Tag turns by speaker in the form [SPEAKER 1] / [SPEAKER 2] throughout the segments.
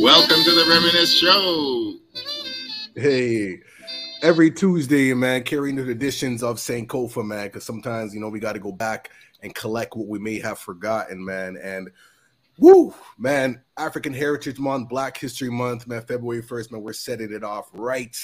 [SPEAKER 1] Welcome to the Reminisce Show.
[SPEAKER 2] Hey, every Tuesday, man, carrying the traditions of St. Sankofa, man, because sometimes, you know, we got to go back and collect what we may have forgotten, man. And woo, man, African Heritage Month, Black History Month, man, February 1st, man, we're setting it off right.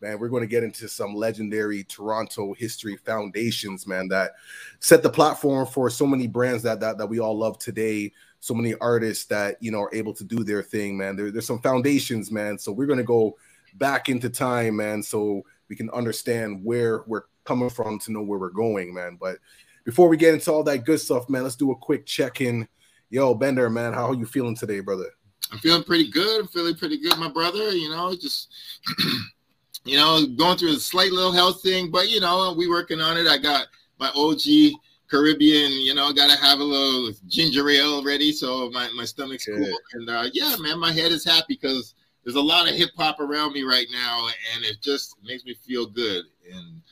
[SPEAKER 2] Man, we're going to get into some legendary Toronto history foundations, man, that set the platform for so many brands that that, that we all love today so many artists that you know are able to do their thing, man. There, there's some foundations, man. So we're gonna go back into time, man, so we can understand where we're coming from to know where we're going, man. But before we get into all that good stuff, man, let's do a quick check-in. Yo, Bender, man, how are you feeling today, brother?
[SPEAKER 1] I'm feeling pretty good. I'm feeling pretty good, my brother. You know, just you know, going through a slight little health thing, but you know, we working on it. I got my OG Caribbean, you know, gotta have a little ginger ale ready, so my, my stomach's Good. cool. And uh, yeah, man, my head is happy because there's a lot of hip hop around me right now, and it just makes me feel good. And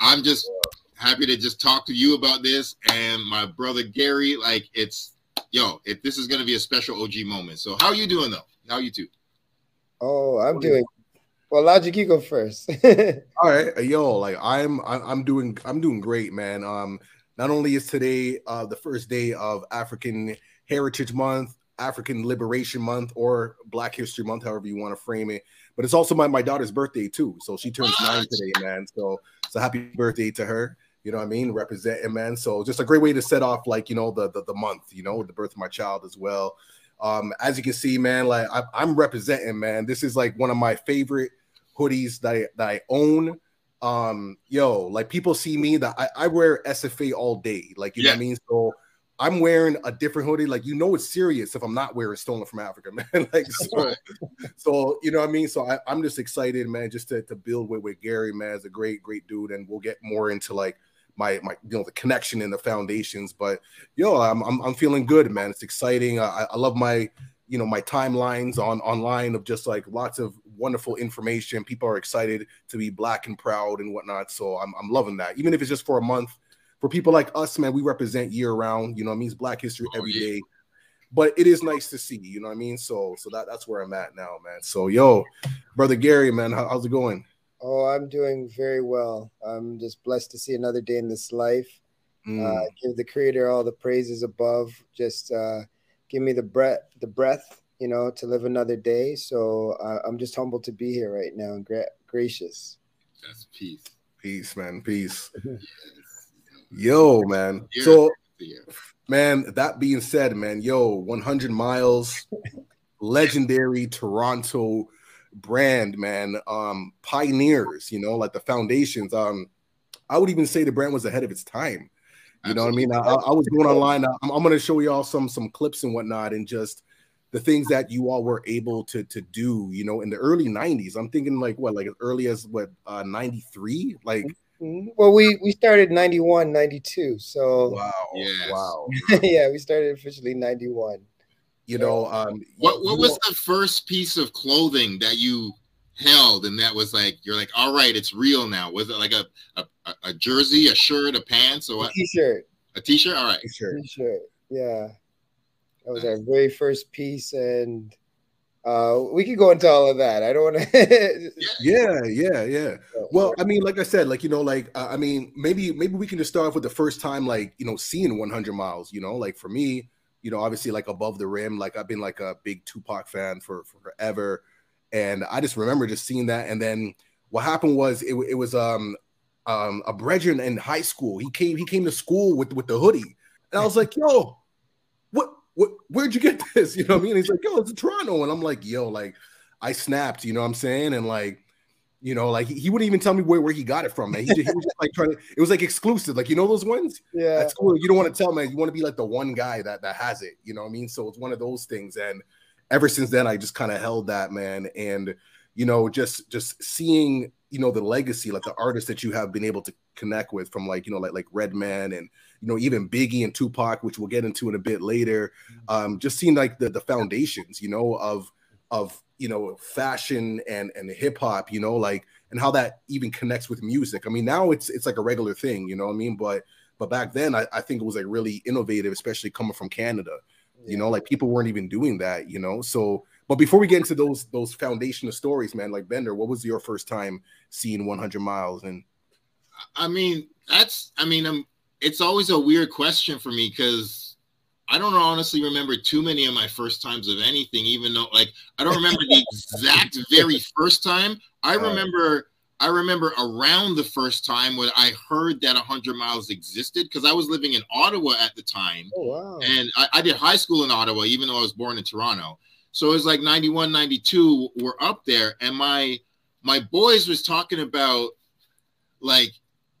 [SPEAKER 1] I'm just happy to just talk to you about this and my brother Garie. Like it's yo, if this is gonna be a special OG moment. So how are you doing though? How are you two?
[SPEAKER 3] Oh, I'm doing well, Logik, you go first.
[SPEAKER 2] All right, yo, like I'm, I'm doing, I'm doing great, man. Um, not only is today uh, the first day of African Heritage Month, African Liberation Month, or Black History Month, however you want to frame it, but it's also my, my daughter's birthday too. So she turns nine today, man. So so happy birthday to her. You know what I mean? Representing, man. So just a great way to set off, like you know, the the, the month. You know, the birth of my child as well. Um, as you can see, man, like I, I'm representing, man. This is like one of my favorite hoodies that I, that I own um yo like people see me that I, I wear sfa all day like you yeah. know what i mean? So i'm wearing a different hoodie like you know it's serious if i'm not wearing stolen from africa man like so, so you know what i mean? So I, am just excited man just to, to build with, with Garie man is a great great dude and we'll get more into like my my you know the connection and the foundations but yo i'm i'm, I'm feeling good man it's exciting I, I love my you know my timelines on online of just like lots of wonderful information. People are excited to be black and proud and whatnot. So I'm, I'm loving that. Even if it's just for a month. For people like us, man, we represent year round. You know, it means Black History oh, every yeah. day. But it is nice to see. You know what I mean? So so that that's where I'm at now, man. So yo, brother Garie, man, how, how's it going?
[SPEAKER 3] Oh, I'm doing very well. I'm just blessed to see another day in this life. Mm. Uh, give the Creator all the praises above. Just uh, give me the breath, the breath you know, to live another day. So uh, I'm just humbled to be here right now and gra- gracious.
[SPEAKER 1] That's peace.
[SPEAKER 2] Peace, man. Peace. Yo, man. So, man, that being said, man, yo, 100 miles, legendary Toronto brand, man. Um, pioneers, you know, like the foundations. Um, I would even say the brand was ahead of its time. You know what I mean? I, I was going online. I'm, I'm going to show y'all some some clips and whatnot, and just the things that you all were able to to do, you know, in the early 90s. I'm thinking like what, like as early as what uh 93? Like
[SPEAKER 3] mm-hmm. well, we we started 91, 92. So
[SPEAKER 2] wow, yes. wow.
[SPEAKER 3] yeah, we started officially 91.
[SPEAKER 2] You know, um
[SPEAKER 1] what what was the first piece of clothing that you held and that was like you're like all right it's real now was it like a a, a jersey a shirt a pants or
[SPEAKER 3] a t-shirt
[SPEAKER 1] a t-shirt all right
[SPEAKER 3] t-shirt, t-shirt. yeah that was our very first piece, and uh, we could go into all of that. I don't want
[SPEAKER 2] to. yeah, yeah, yeah. Well, I mean, like I said, like you know, like uh, I mean, maybe maybe we can just start off with the first time, like you know, seeing 100 miles. You know, like for me, you know, obviously like above the rim, like I've been like a big Tupac fan for, for forever, and I just remember just seeing that, and then what happened was it, it was um um a brethren in high school. He came he came to school with with the hoodie, and I was like, yo, what what, where'd you get this? You know what I mean? He's like, yo, it's a Toronto. And I'm like, yo, like, I snapped, you know what I'm saying? And like, you know, like he, he wouldn't even tell me where, where he got it from, man. He, just, he was just like trying to, it was like exclusive, like you know those ones?
[SPEAKER 3] Yeah.
[SPEAKER 2] That's cool. You don't want to tell, man. You want to be like the one guy that that has it, you know what I mean? So it's one of those things. And ever since then, I just kind of held that, man. And you know, just just seeing, you know, the legacy, like the artists that you have been able to connect with from like, you know, like like Redman and you know, even Biggie and Tupac, which we'll get into in a bit later. Um, just seeing like the the foundations, you know, of of you know fashion and and hip hop, you know, like and how that even connects with music. I mean, now it's it's like a regular thing, you know what I mean? But but back then, I, I think it was like really innovative, especially coming from Canada. You know, like people weren't even doing that, you know. So, But before we get into those those foundational stories, man, like Bender, what was your first time seeing 100 miles? And
[SPEAKER 1] I mean, that's I mean, I'm. It's always a weird question for me because I don't honestly remember too many of my first times of anything, even though like I don't remember the exact very first time. I remember I remember around the first time when I heard that 100 miles existed because I was living in Ottawa at the time.
[SPEAKER 3] Oh, wow.
[SPEAKER 1] And I, I, did high school in Ottawa, even though I was born in Toronto. So it was like 91, 92, we're up there. And my my boys was talking about like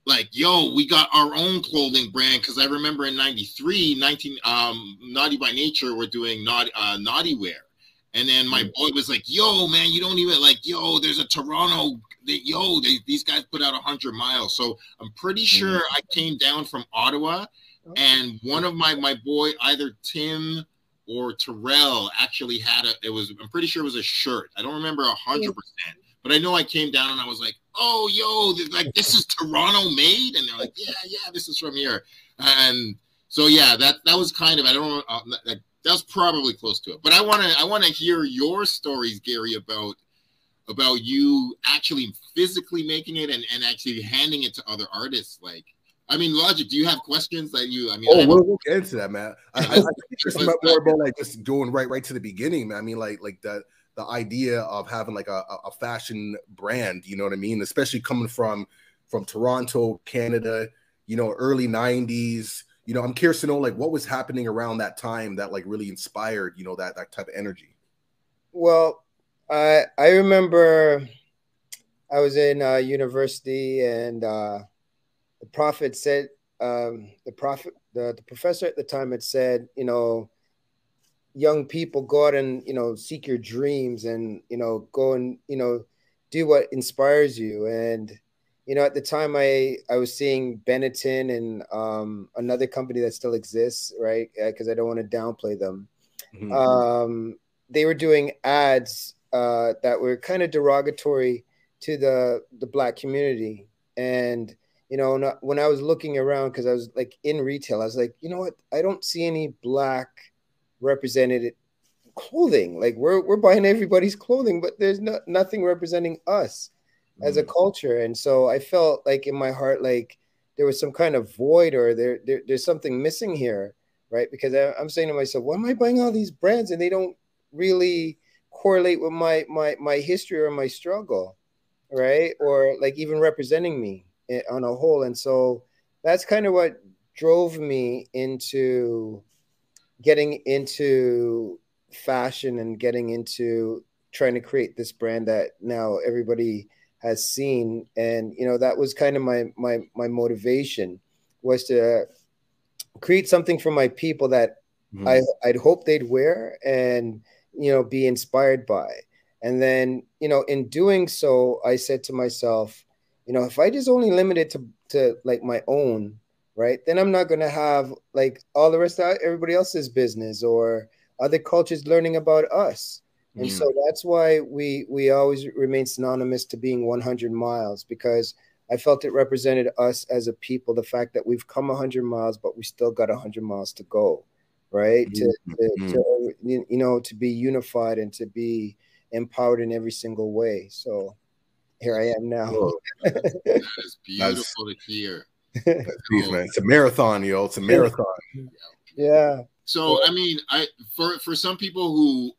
[SPEAKER 1] like yo we got our own clothing brand because i remember in 93 19 um naughty by nature were doing naughty uh naughty wear and then my boy was like yo man you don't even like yo there's a toronto they, yo they, these guys put out 100 miles. So i'm pretty sure i came down from ottawa and one of my my boy either tim or terrell actually had a it was i'm pretty sure it was a shirt. I don't remember a hundred percent but i know i came down and i was like oh, yo, like this is Toronto made, and they're like, yeah, yeah, this is from here, and so yeah, that that was kind of I don't know, uh, that, that's probably close to it. But I want to I want to hear your stories, Garie, about about you actually physically making it and, and actually handing it to other artists, like. I mean, Logik. Do you have questions that you? I mean,
[SPEAKER 2] oh, we'll, we'll get into that, man. I, I, I think it's more about like just going right, right to the beginning, man. I mean, like, like that the idea of having like a, a fashion brand, you know what I mean? Especially coming from from Toronto, Canada, you know, early 90s. You know, I'm curious to know like what was happening around that time that like really inspired, you know, that that type of energy.
[SPEAKER 3] Well, I I remember I was in uh, university and uh, the prophet said um, the prophet the, the professor at the time had said, you know, young people go out and you know seek your dreams and you know go and you know do what inspires you. And you know at the time i i was seeing benetton and um, another company that still exists right? Because uh, i don't want to downplay them. Mm-hmm. um, they were doing ads uh, that were kind of derogatory to the the black community and you know when i was looking around because i was like in retail i was like you know what i don't see any black represented clothing. Like we're we're buying everybody's clothing, but there's no, nothing representing us mm. as a mm. culture. And so I felt like in my heart, like there was some kind of void or there, there there's something missing here, right? Because I, I'm saying to myself, why am I buying all these brands and they don't really correlate with my my my history or my struggle, right? Or like even representing me eh, on a whole. And so that's kind of what drove me into getting into fashion and getting into trying to create this brand that now everybody has seen and you know that was kind of my my my motivation was to create something for my people that mm-hmm. I I'd hope they'd wear and you know be inspired by and then you know in doing so I said to myself you know if I just only limit it to to like my own right? Then I'm not going to have like all the rest of everybody else's business or other cultures learning about us. And mm. so that's why we we always remain synonymous to being 100 miles because I felt it represented us as a people. The fact that we've come 100 miles, but we still got 100 miles to go, right? Mm. To, to, to, you know to be unified and to be empowered in every single way. So here I am now.
[SPEAKER 1] that is beautiful to hear.
[SPEAKER 2] Jeez, man, it's a marathon, yo. It's a marathon.
[SPEAKER 3] Yeah.
[SPEAKER 1] So I mean, I for for some people who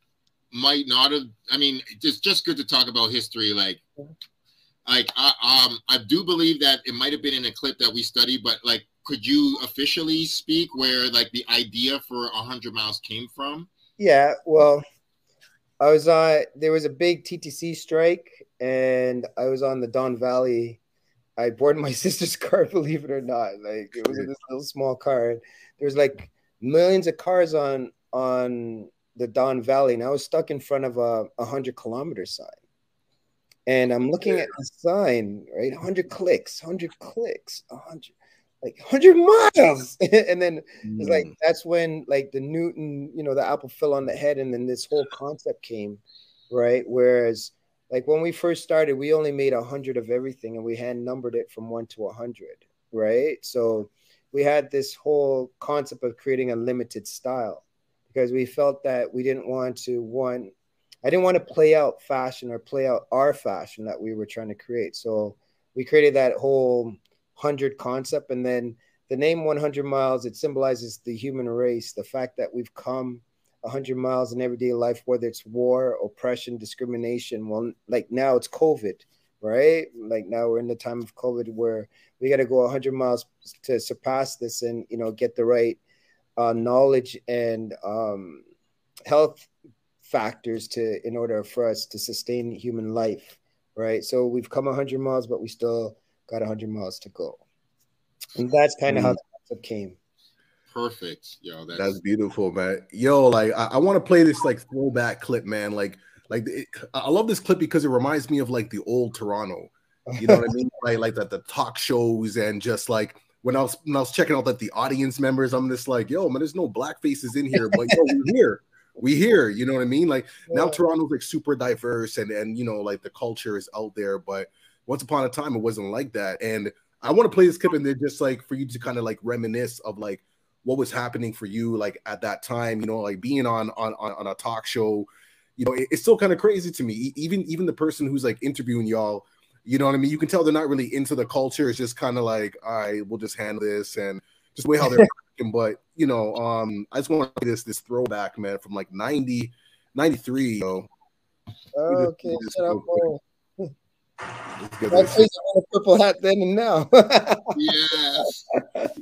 [SPEAKER 1] might not have, I mean, it's just good to talk about history. Like, like I um I do believe that it might have been in a clip that we studied, but like, could you officially speak where like the idea for hundred miles came from?
[SPEAKER 3] Yeah. Well. I was on. There was a big TTC strike, and I was on the Don Valley I boarded my sister's car, believe it or not. Like it was this little small car. There was like millions of cars on on the Don Valley, and I was stuck in front of a, a hundred kilometer sign. And I'm looking at the sign, right? 100 clicks, 100 clicks, 100, like 100 miles. and then it's like, mm. that's when like the Newton, you know, the apple fell on the head. And then this whole concept came, right? Whereas like when we first started, we only made a hundred of everything, and we hand numbered it from one to a hundred, right? So we had this whole concept of creating a limited style because we felt that we didn't want to one I didn't want to play out fashion or play out our fashion that we were trying to create. So we created that whole 100 concept. And then the name 100 miles, it symbolizes the human race, the fact that we've come 100 miles in everyday life, whether it's war, oppression, discrimination. Well, like now it's COVID, right? Like now we're in the time of COVID where we got to go 100 miles to surpass this and, you know, get the right uh, knowledge and um, health factors to in order for us to sustain human life right so we've come 100 miles but we still got 100 miles to go. And that's kind of mm. how the concept came.
[SPEAKER 1] Perfect. Yo
[SPEAKER 2] that's, that's beautiful man. Yo like i, I want to play this like throwback clip man. Like like it, i love this clip because it reminds me of like the old toronto. You know what i mean? Like like the, the talk shows and just like when I was when I was checking out that the audience members, I'm just like, yo, man, there's no black faces in here, but yo, we're here. We here. You know what i mean? Like yeah. now toronto's like super diverse and and you know like the culture is out there but once upon a time it wasn't like that. And i want to play this clip and then just like for you to kind of like reminisce of like what was happening for you like at that time you know like being on on on, on a talk show. You know it, it's still kind of crazy to me. Even even the person who's like interviewing y'all you know what i mean? You can tell they're not really into the culture. It's just kind of like all right we'll just handle this and just the way how they're but you know, um, I just want to this this throwback, man, from like 90, 93, you know.
[SPEAKER 3] Okay, shut up, that's crazy a purple hat then and now.
[SPEAKER 1] yes.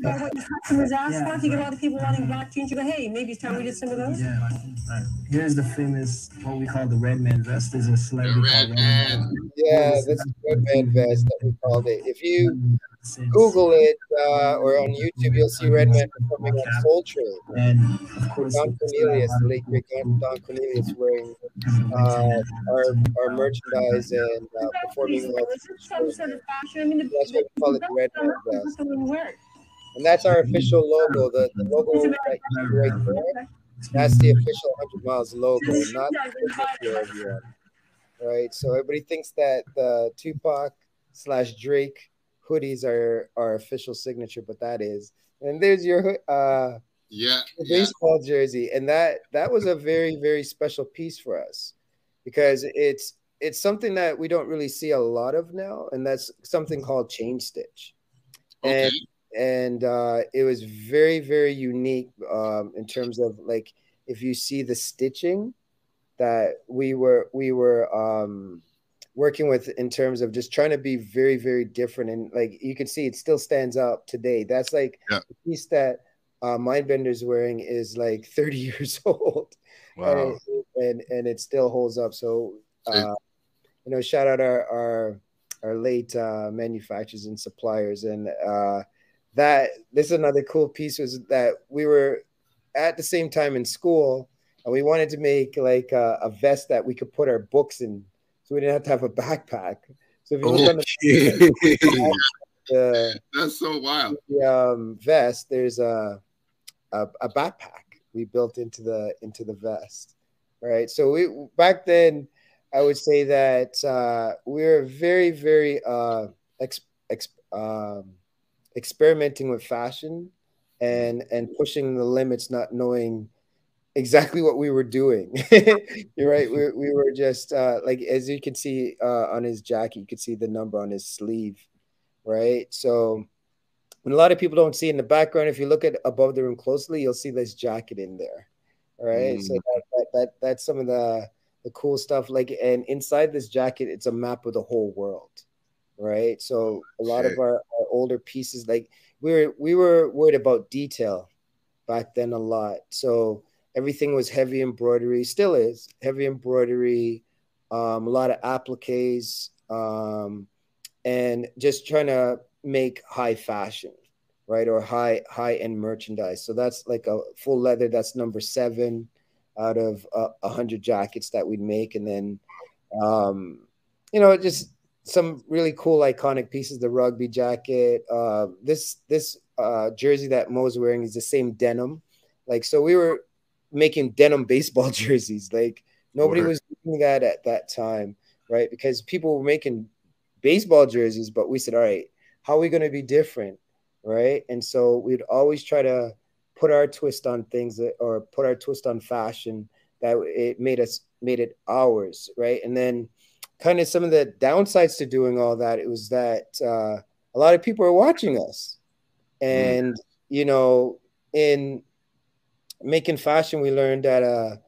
[SPEAKER 4] what your customers ask yeah. for, you get a lot of people wanting black jeans. You go, hey, maybe it's time we did some of those.
[SPEAKER 5] Yeah, right. right. Here's the famous what we call the Redman vest. There's a celebrity
[SPEAKER 1] the Redman.
[SPEAKER 3] Yeah, that's the Redman vest that we called it. If you mm-hmm. Google it uh, or on YouTube, you'll see Redman performing on Soul Train. And of course, Don Cornelius, the late great Don Cornelius, wearing uh, our our merchandise and uh, performing. On some sort of fashion. I mean, the, that's what we call it, Redman vest. And that's our official logo. The, the logo that you right there. That's the official 100 Miles logo, not the official Right. So everybody thinks that the Tupac slash Drake hoodies are our official signature, but that is. And there's your uh
[SPEAKER 1] yeah
[SPEAKER 3] baseball yeah. jersey. And that that was a very, very special piece for us because it's it's something that we don't really see a lot of now, and that's something called chain stitch. Okay. And and uh, it was very very unique um, in terms of like if you see the stitching that we were we were um, working with in terms of just trying to be very very different. And like you can see it still stands out today. That's like
[SPEAKER 1] yeah.
[SPEAKER 3] the piece that uh mindbender's wearing is like 30 years old.
[SPEAKER 1] Wow.
[SPEAKER 3] and, and, and it still holds up. So uh you know shout out our our our late uh manufacturers and suppliers. And uh that this is another cool piece was that we were at the same time in school and we wanted to make like a, a vest that we could put our books in so we didn't have to have a backpack. So if you look on
[SPEAKER 1] the, the that's so wild.
[SPEAKER 3] The um, vest, there's a, a, a backpack we built into the into the vest, right? So we back then, I would say that uh, we were very very uh, ex, ex, um, experimenting with fashion and and pushing the limits, not knowing exactly what we were doing. You're right. We, we were just uh, like, as you can see uh, on his jacket, you can see the number on his sleeve, right? So, when a lot of people don't see in the background, if you look at above the Rim closely, you'll see this jacket in there, right? Mm. So that, that, that that's some of the the cool stuff. Like, and inside this jacket, it's a map of the whole world, right? So a lot of our, our older pieces, like we were we were worried about detail back then a lot. So everything was heavy embroidery, still is heavy embroidery, um, a lot of appliques, um, and just trying to make high fashion, right, or high high end merchandise. So that's like a full leather. That's number seven out of a uh, hundred jackets that we'd make, and then, um, you know, just some really cool iconic pieces. The rugby jacket. Uh, this this uh, jersey that Mo's wearing is the same denim. Like so, we were making denim baseball jerseys. Like nobody was doing that at that time, right? Because people were making baseball jerseys, but we said, all right, how are we going to be different, right? And so we'd always try to put our twist on things that, or put our twist on fashion that it made us made it ours, right? And then kind of some of the downsides to doing all that it was that uh, a lot of people are watching us, and mm. you know, in making fashion, we learned at a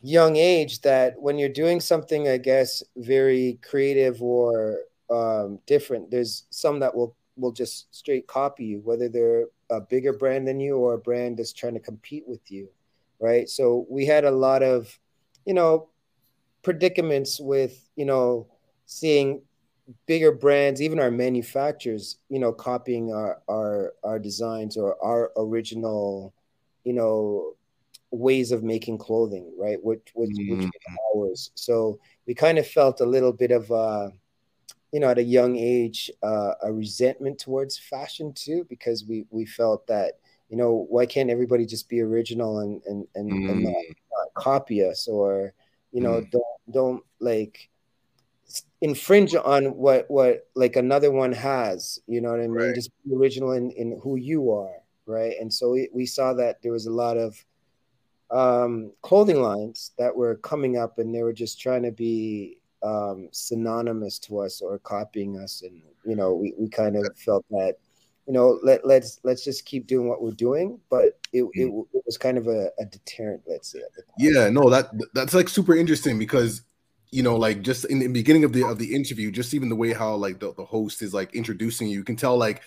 [SPEAKER 3] young age that when you're doing something, I guess, very creative or um, different, there's some that will will just straight copy you, whether they're a bigger brand than you or a brand that's trying to compete with you, right? So we had a lot of, you know, predicaments with, you know, seeing bigger brands, even our manufacturers, you know, copying our our our designs or our original, you know, ways of making clothing, right? Which which, mm. which ours. So we kind of felt a little bit of uh you know, at a young age, uh, a resentment towards fashion too, because we we felt that you know why can't everybody just be original and and and, mm. and not, not, copy us or you know mm. don't don't like infringe on what what like another one has you know what i mean right. just be original in in who you are right and so we, we saw that there was a lot of um clothing lines that were coming up and they were just trying to be um, synonymous to us or copying us, and you know, we, we kind of felt that, you know, let let's let's just keep doing what we're doing, but it, it, mm. it was kind of a, a deterrent, let's say.
[SPEAKER 2] Yeah, no, that that's like super interesting because you know, like just in the beginning of the of the interview, just even the way how like the, the host is like introducing you, you can tell like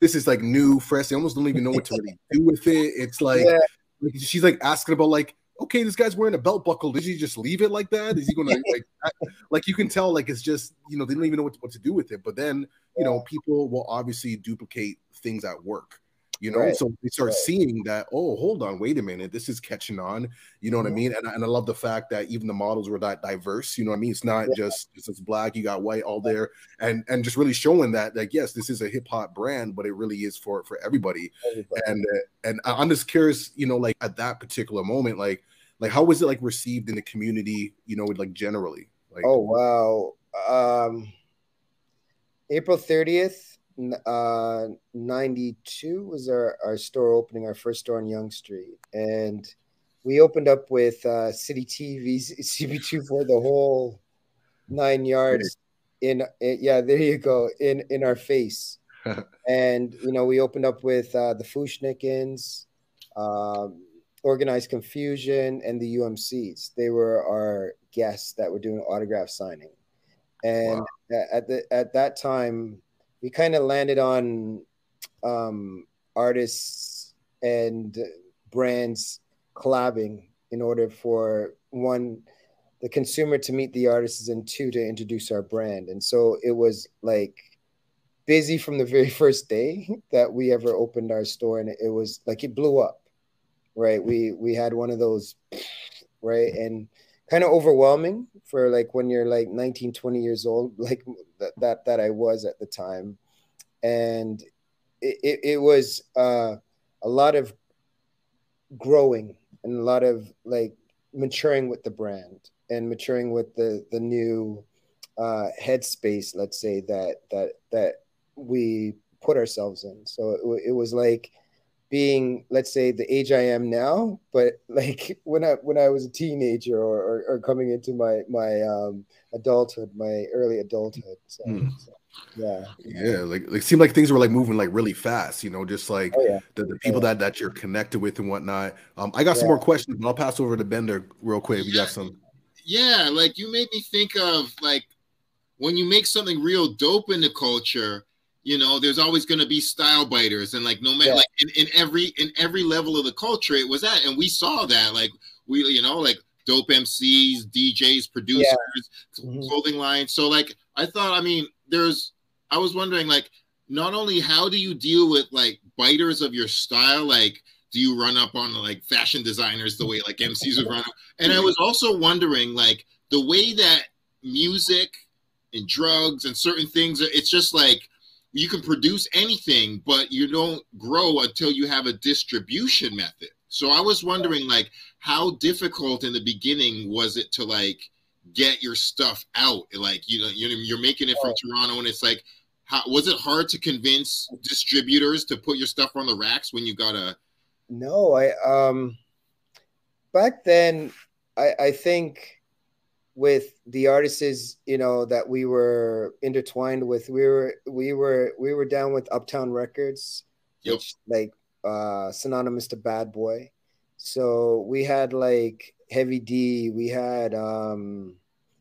[SPEAKER 2] this is like new, fresh. They almost don't even know what to really do with it. It's like, yeah. like she's like asking about like okay, this guy's wearing a belt buckle. Did he just leave it like that? Is he gonna like like you can tell like it's just you know they don't even know what to, what to do with it. But then you know people will obviously duplicate things at work you know right. so they start right. seeing that oh hold on wait a minute this is catching on you know what i mean and, and i love the fact that even the models were that diverse you know what i mean it's not yeah. just just it's black you got white all there and and just really showing that like yes this is a hip-hop brand but it really is for for everybody, everybody. and uh, and i'm just curious you know like at that particular moment like like how was it like received in the community you know like generally like
[SPEAKER 3] oh wow um april 30th uh, 92 was our, our store opening, our first store on Yonge Street. And we opened up with uh, City TV, CB2 for the whole nine yards. In, in, yeah, there you go, in in our face. and you know, we opened up with uh, the Fu-Schnickens, um, Organized Confusion, and the UMCs. They were our guests that were doing autograph signing. And wow. at the at that time, we kind of landed on um, artists and brands collabing in order for one the consumer to meet the artists and two to introduce our brand. And so it was like busy from the very first day that we ever opened our store and it was like it blew up right? We we had one of those right? And kind of overwhelming for like when you're like 19 20 years old like that that, that i was at the time. And it, it, it was uh, a lot of growing and a lot of like maturing with the brand and maturing with the the new uh, headspace let's say that that that we put ourselves in. So it, it was like being let's say the age i am now but like when i when i was a teenager or or, or coming into my my um adulthood my early adulthood so, mm. so yeah
[SPEAKER 2] yeah like it seemed like things were like moving like really fast you know just like oh, yeah. the, the people yeah. that that you're connected with and whatnot um i got yeah. some more questions but i'll pass over to bender real quick you got some
[SPEAKER 1] yeah like you made me think of like when you make something real dope in the culture you know there's always going to be style biters and like no matter like in, in every in every level of the culture it was that and we saw that like we you know like dope mcs djs producers mm-hmm. clothing lines so like i thought i mean there's I was wondering like not only how do you deal with like biters of your style like do you run up on like fashion designers the way like MCs would run up? And I was also wondering like the way that music and drugs and certain things it's just like you can produce anything but you don't grow until you have a distribution method so i was wondering like how difficult in the beginning was it to like get your stuff out. Like you know, you're making it from Toronto, and it's like, how, was it hard to convince distributors to put your stuff on the racks when you got a?
[SPEAKER 3] No, I um, back then, I, I think with the artists, you know, that we were intertwined with, we were we were we were down with Uptown Records,
[SPEAKER 1] Yep.
[SPEAKER 3] which like uh synonymous to Bad Boy. So we had like Heavy D, we had um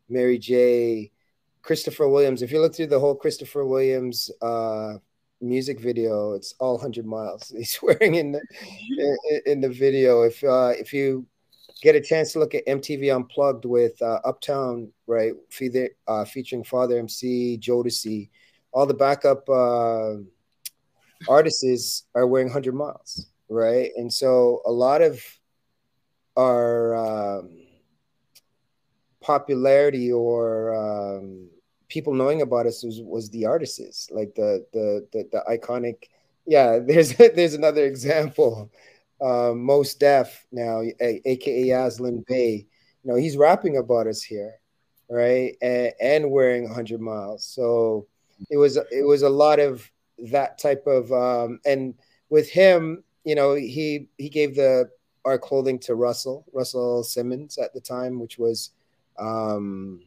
[SPEAKER 3] Mary J, Christopher Williams. If you look through the whole Christopher Williams uh music video, it's all 100 miles. He's wearing in the in, in the video. If uh if you get a chance to look at MTV Unplugged with uh, Uptown, right? Fe- uh, featuring Father MC, Jodeci, all the backup uh, artists are wearing 100 miles, right? And so a lot of our um, popularity or um, people knowing about us was, was the artists, like the, the the the iconic. Yeah, there's there's another example uh, Mos Def now, a- aka Yasiin Bey. You know, he's rapping about us here, right? And, and wearing 100 miles. So it was it was a lot of that type of um, and with him, you know, he he gave the our clothing to Russell Russell Simmons at the time, which was um,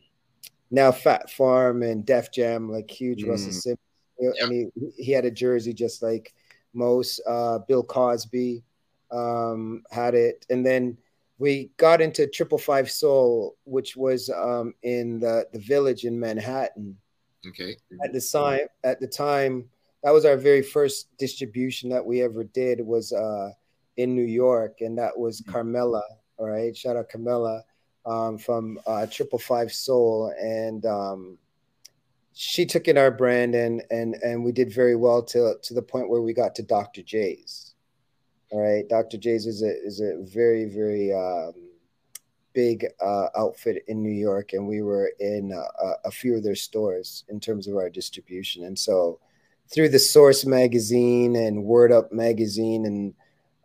[SPEAKER 3] now Phat Farm and Def Jam, like huge
[SPEAKER 2] Mm.
[SPEAKER 3] Russell Simmons, and he he had a jersey just like most uh, Bill Cosby um, had it, and then we got into Triple Five Soul, which was um, in the the Village in Manhattan.
[SPEAKER 1] Okay.
[SPEAKER 3] At the time, at the time, that was our very first distribution that we ever did was uh, in New York, and that was Carmela. All right, shout out Carmela um, from uh, Triple Five Soul, and um, she took in our brand, and and and we did very well to to the point where we got to Dr. Jay's. All right, Dr. Jay's is a is a very very um, big uh, outfit in New York, and we were in uh, a, few of their stores in terms of our distribution. And so, through the Source magazine and Word Up magazine, and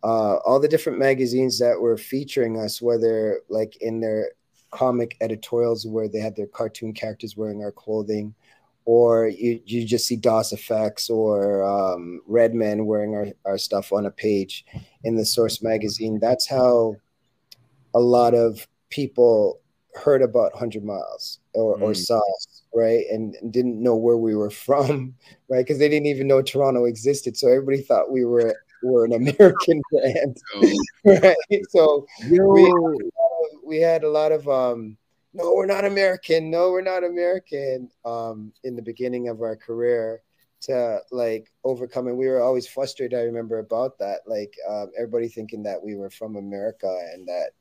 [SPEAKER 3] uh, all the different magazines that were featuring us, whether like in their comic editorials where they had their cartoon characters wearing our clothing, or you, you just see Das EFX or um, Redman wearing our, our stuff on a page in the Source magazine. That's how a lot of people heard about 100 Miles or, or
[SPEAKER 2] Mm.
[SPEAKER 3] saw us, right? And, didn't know where we were from, right? Because they didn't even know Toronto existed. So everybody thought we were, were an American band,
[SPEAKER 1] So,
[SPEAKER 3] right? So
[SPEAKER 2] Yo,
[SPEAKER 3] we, we had a lot of um no we're not american. No we're not american um in the beginning of our career to like overcome and we were always frustrated i remember about that. Like um, everybody thinking that we were from america and that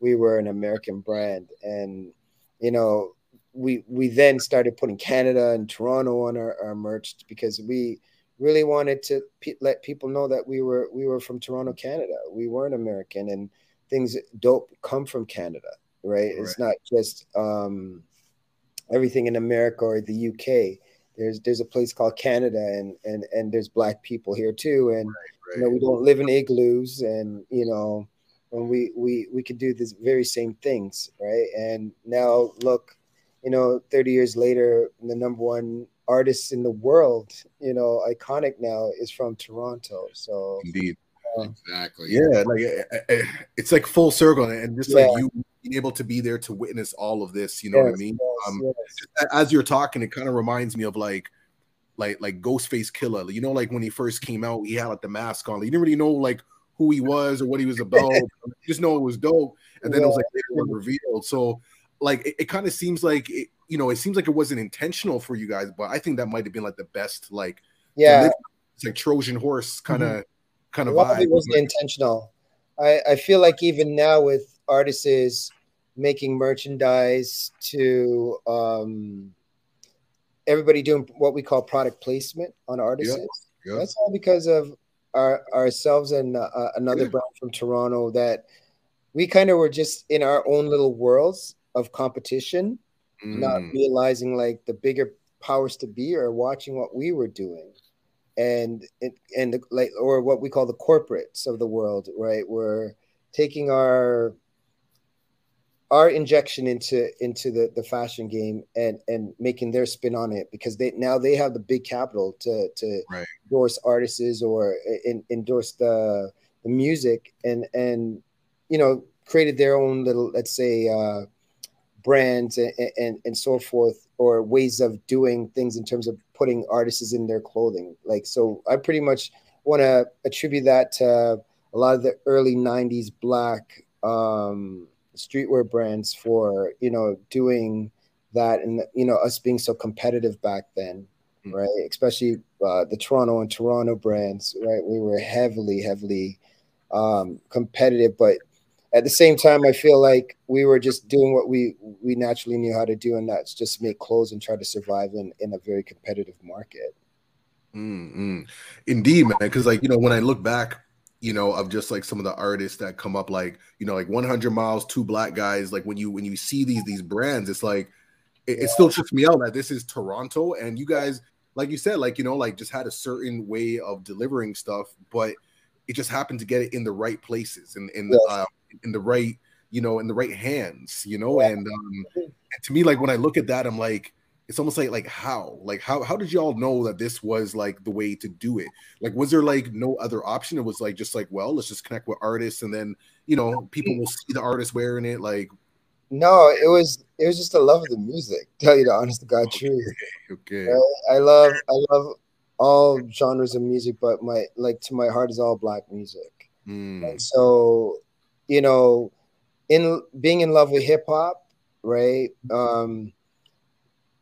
[SPEAKER 3] we were an american brand. And you know we we then started putting canada and toronto on our, our merch because we really wanted to pe- let people know that we were we were from toronto canada. We weren't american and things dope come from Canada, right? It's not just um, everything in America or the UK. There's there's a place called Canada, and and and there's black people here too, and you know we don't live in igloos, and you know, and we we we could do this very same things, right? And now look, you know, 30 years later, the number one artist in the world, you know, iconic now is from Toronto. So
[SPEAKER 2] indeed.
[SPEAKER 1] Exactly.
[SPEAKER 2] Yeah, like eh, eh, it's like full circle, and just
[SPEAKER 3] Yeah.
[SPEAKER 2] like you being able to be there to witness all of this. You know what I mean?
[SPEAKER 3] yes,
[SPEAKER 2] Um,
[SPEAKER 3] yes.
[SPEAKER 2] as you're talking, it kind of reminds me of like, like, like Ghostface Killah. You know, like when he first came out, he had like the mask on. You didn't really know like who he was or what he was about. just know it was dope, and then it was like later on revealed. So, like, it, it kind of seems like it, you know, it seems like it wasn't intentional for you guys, but I think that might have been like the best, like,
[SPEAKER 3] yeah.
[SPEAKER 2] it's like Trojan horse kind of, kind
[SPEAKER 3] a
[SPEAKER 2] of vibe.
[SPEAKER 3] it wasn't intentional. I, I feel like even now with artists making merchandise to um, everybody doing what we call product placement on artists. That's all because of our ourselves and uh, another
[SPEAKER 2] Yeah.
[SPEAKER 3] brand from Toronto that we kind of were just in our own little worlds of competition, not
[SPEAKER 2] Mm.
[SPEAKER 3] realizing like the bigger powers to be are watching what we were doing and and the, like or what we call the corporates of the world right we're taking our our injection into into the the fashion game and and making their spin on it because they now they have the big capital to to
[SPEAKER 2] Right.
[SPEAKER 3] endorse artists or in, endorse the the music and and you know created their own little, let's say, uh, brands and, and and so forth, or ways of doing things in terms of putting artists in their clothing. Like, so I pretty much want to attribute that to a lot of the early '90s black um, streetwear brands for you know doing that, and you know us being so competitive back then right? Especially uh, the Toronto and Toronto brands, right? We were heavily, heavily um, competitive, but at the same time, I feel like we were just doing what we we naturally knew how to do, and that's just make clothes and try to survive in in a very competitive market.
[SPEAKER 2] Mm-hmm. Indeed, man. Because like you know, when I look back, you know, of just like some of the artists that come up, like you know, like 100 miles, two black guys. Like when you when you see these these brands, it's like it, it still trips me out that this is Toronto, and you guys like you said, like you know, like just had a certain way of delivering stuff, but it just happened to get it in the right places and in, in, yes. uh, in the right, you know, in the right hands, you know. And, um, and to me, like when I look at that, I'm like, it's almost like like how like how how did y'all know that this was like the way to do it like was there like no other option it was like just like well let's just connect with artists and then you know people will see the artist wearing it like
[SPEAKER 3] no, it was it was just a love of the music. Tell you the honest to God truth.
[SPEAKER 2] Okay.
[SPEAKER 3] I, I love I love all genres of music, but my like to my heart is all black music.
[SPEAKER 2] Mm.
[SPEAKER 3] And so, you know, in being in love with hip hop, right? Um,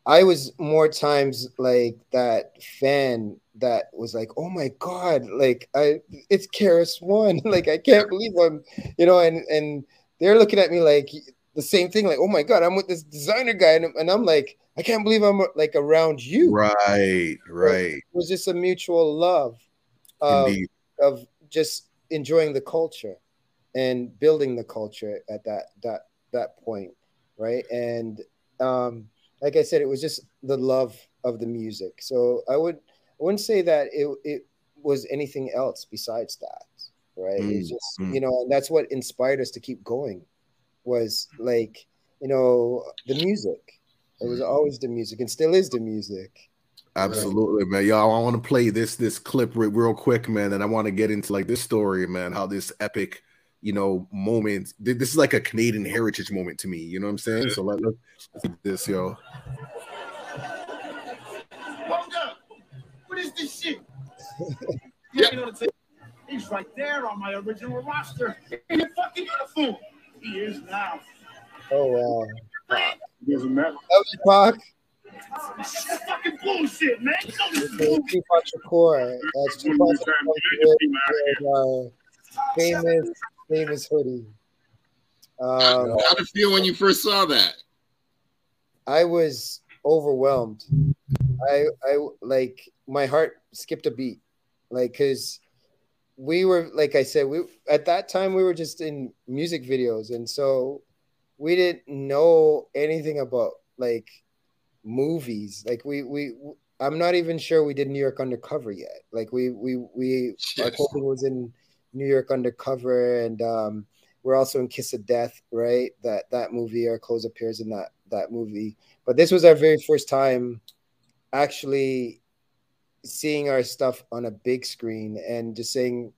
[SPEAKER 3] I was more times like that fan that was like, oh my god, like I it's KRS One, like I can't believe I'm, you know, and and they're looking at me like the same thing, like, oh my god, I'm with this designer guy, and, and I'm like, I can't believe I'm like around you.
[SPEAKER 2] Right, right.
[SPEAKER 3] It was just a mutual love of, of just enjoying the culture and building the culture at that that that point, right? And um, like I said, it was just the love of the music. So I would I wouldn't say that it it was anything else besides that, right? Mm, it's just mm. you know, and that's what inspired us to keep going was like you know the music. It was always the music, and still is the music.
[SPEAKER 2] Absolutely, man. Y'all, I want to play this this clip real quick, man, and I want to get into like this story, man. How this epic, you know, moment. This is like a Canadian heritage moment to me. You know what I'm saying? So let, let's see this, yo. Hold up.
[SPEAKER 6] What is this shit? yeah. He's right there on my original roster in a fucking uniform. He is now.
[SPEAKER 3] Oh wow.
[SPEAKER 6] Doesn't matter.
[SPEAKER 3] Love Pac.
[SPEAKER 6] That's fucking bullshit, man.
[SPEAKER 3] Tupac Shakur. That's Tupac Shakur. famous, famous hoodie.
[SPEAKER 1] Um, How did it feel when you first saw that?
[SPEAKER 3] I was overwhelmed. I, I like my heart skipped a beat, like because we were like I said, we at that time we were just in music videos, and so we didn't know anything about like movies. Like we we I'm not even sure we did New York Undercover yet. Like we we we yes. our was in New York Undercover, and um, we're also in Kiss of Death, right? That that movie, our clothes appears in that that movie. But this was our very first time actually seeing our stuff on a big screen and just saying,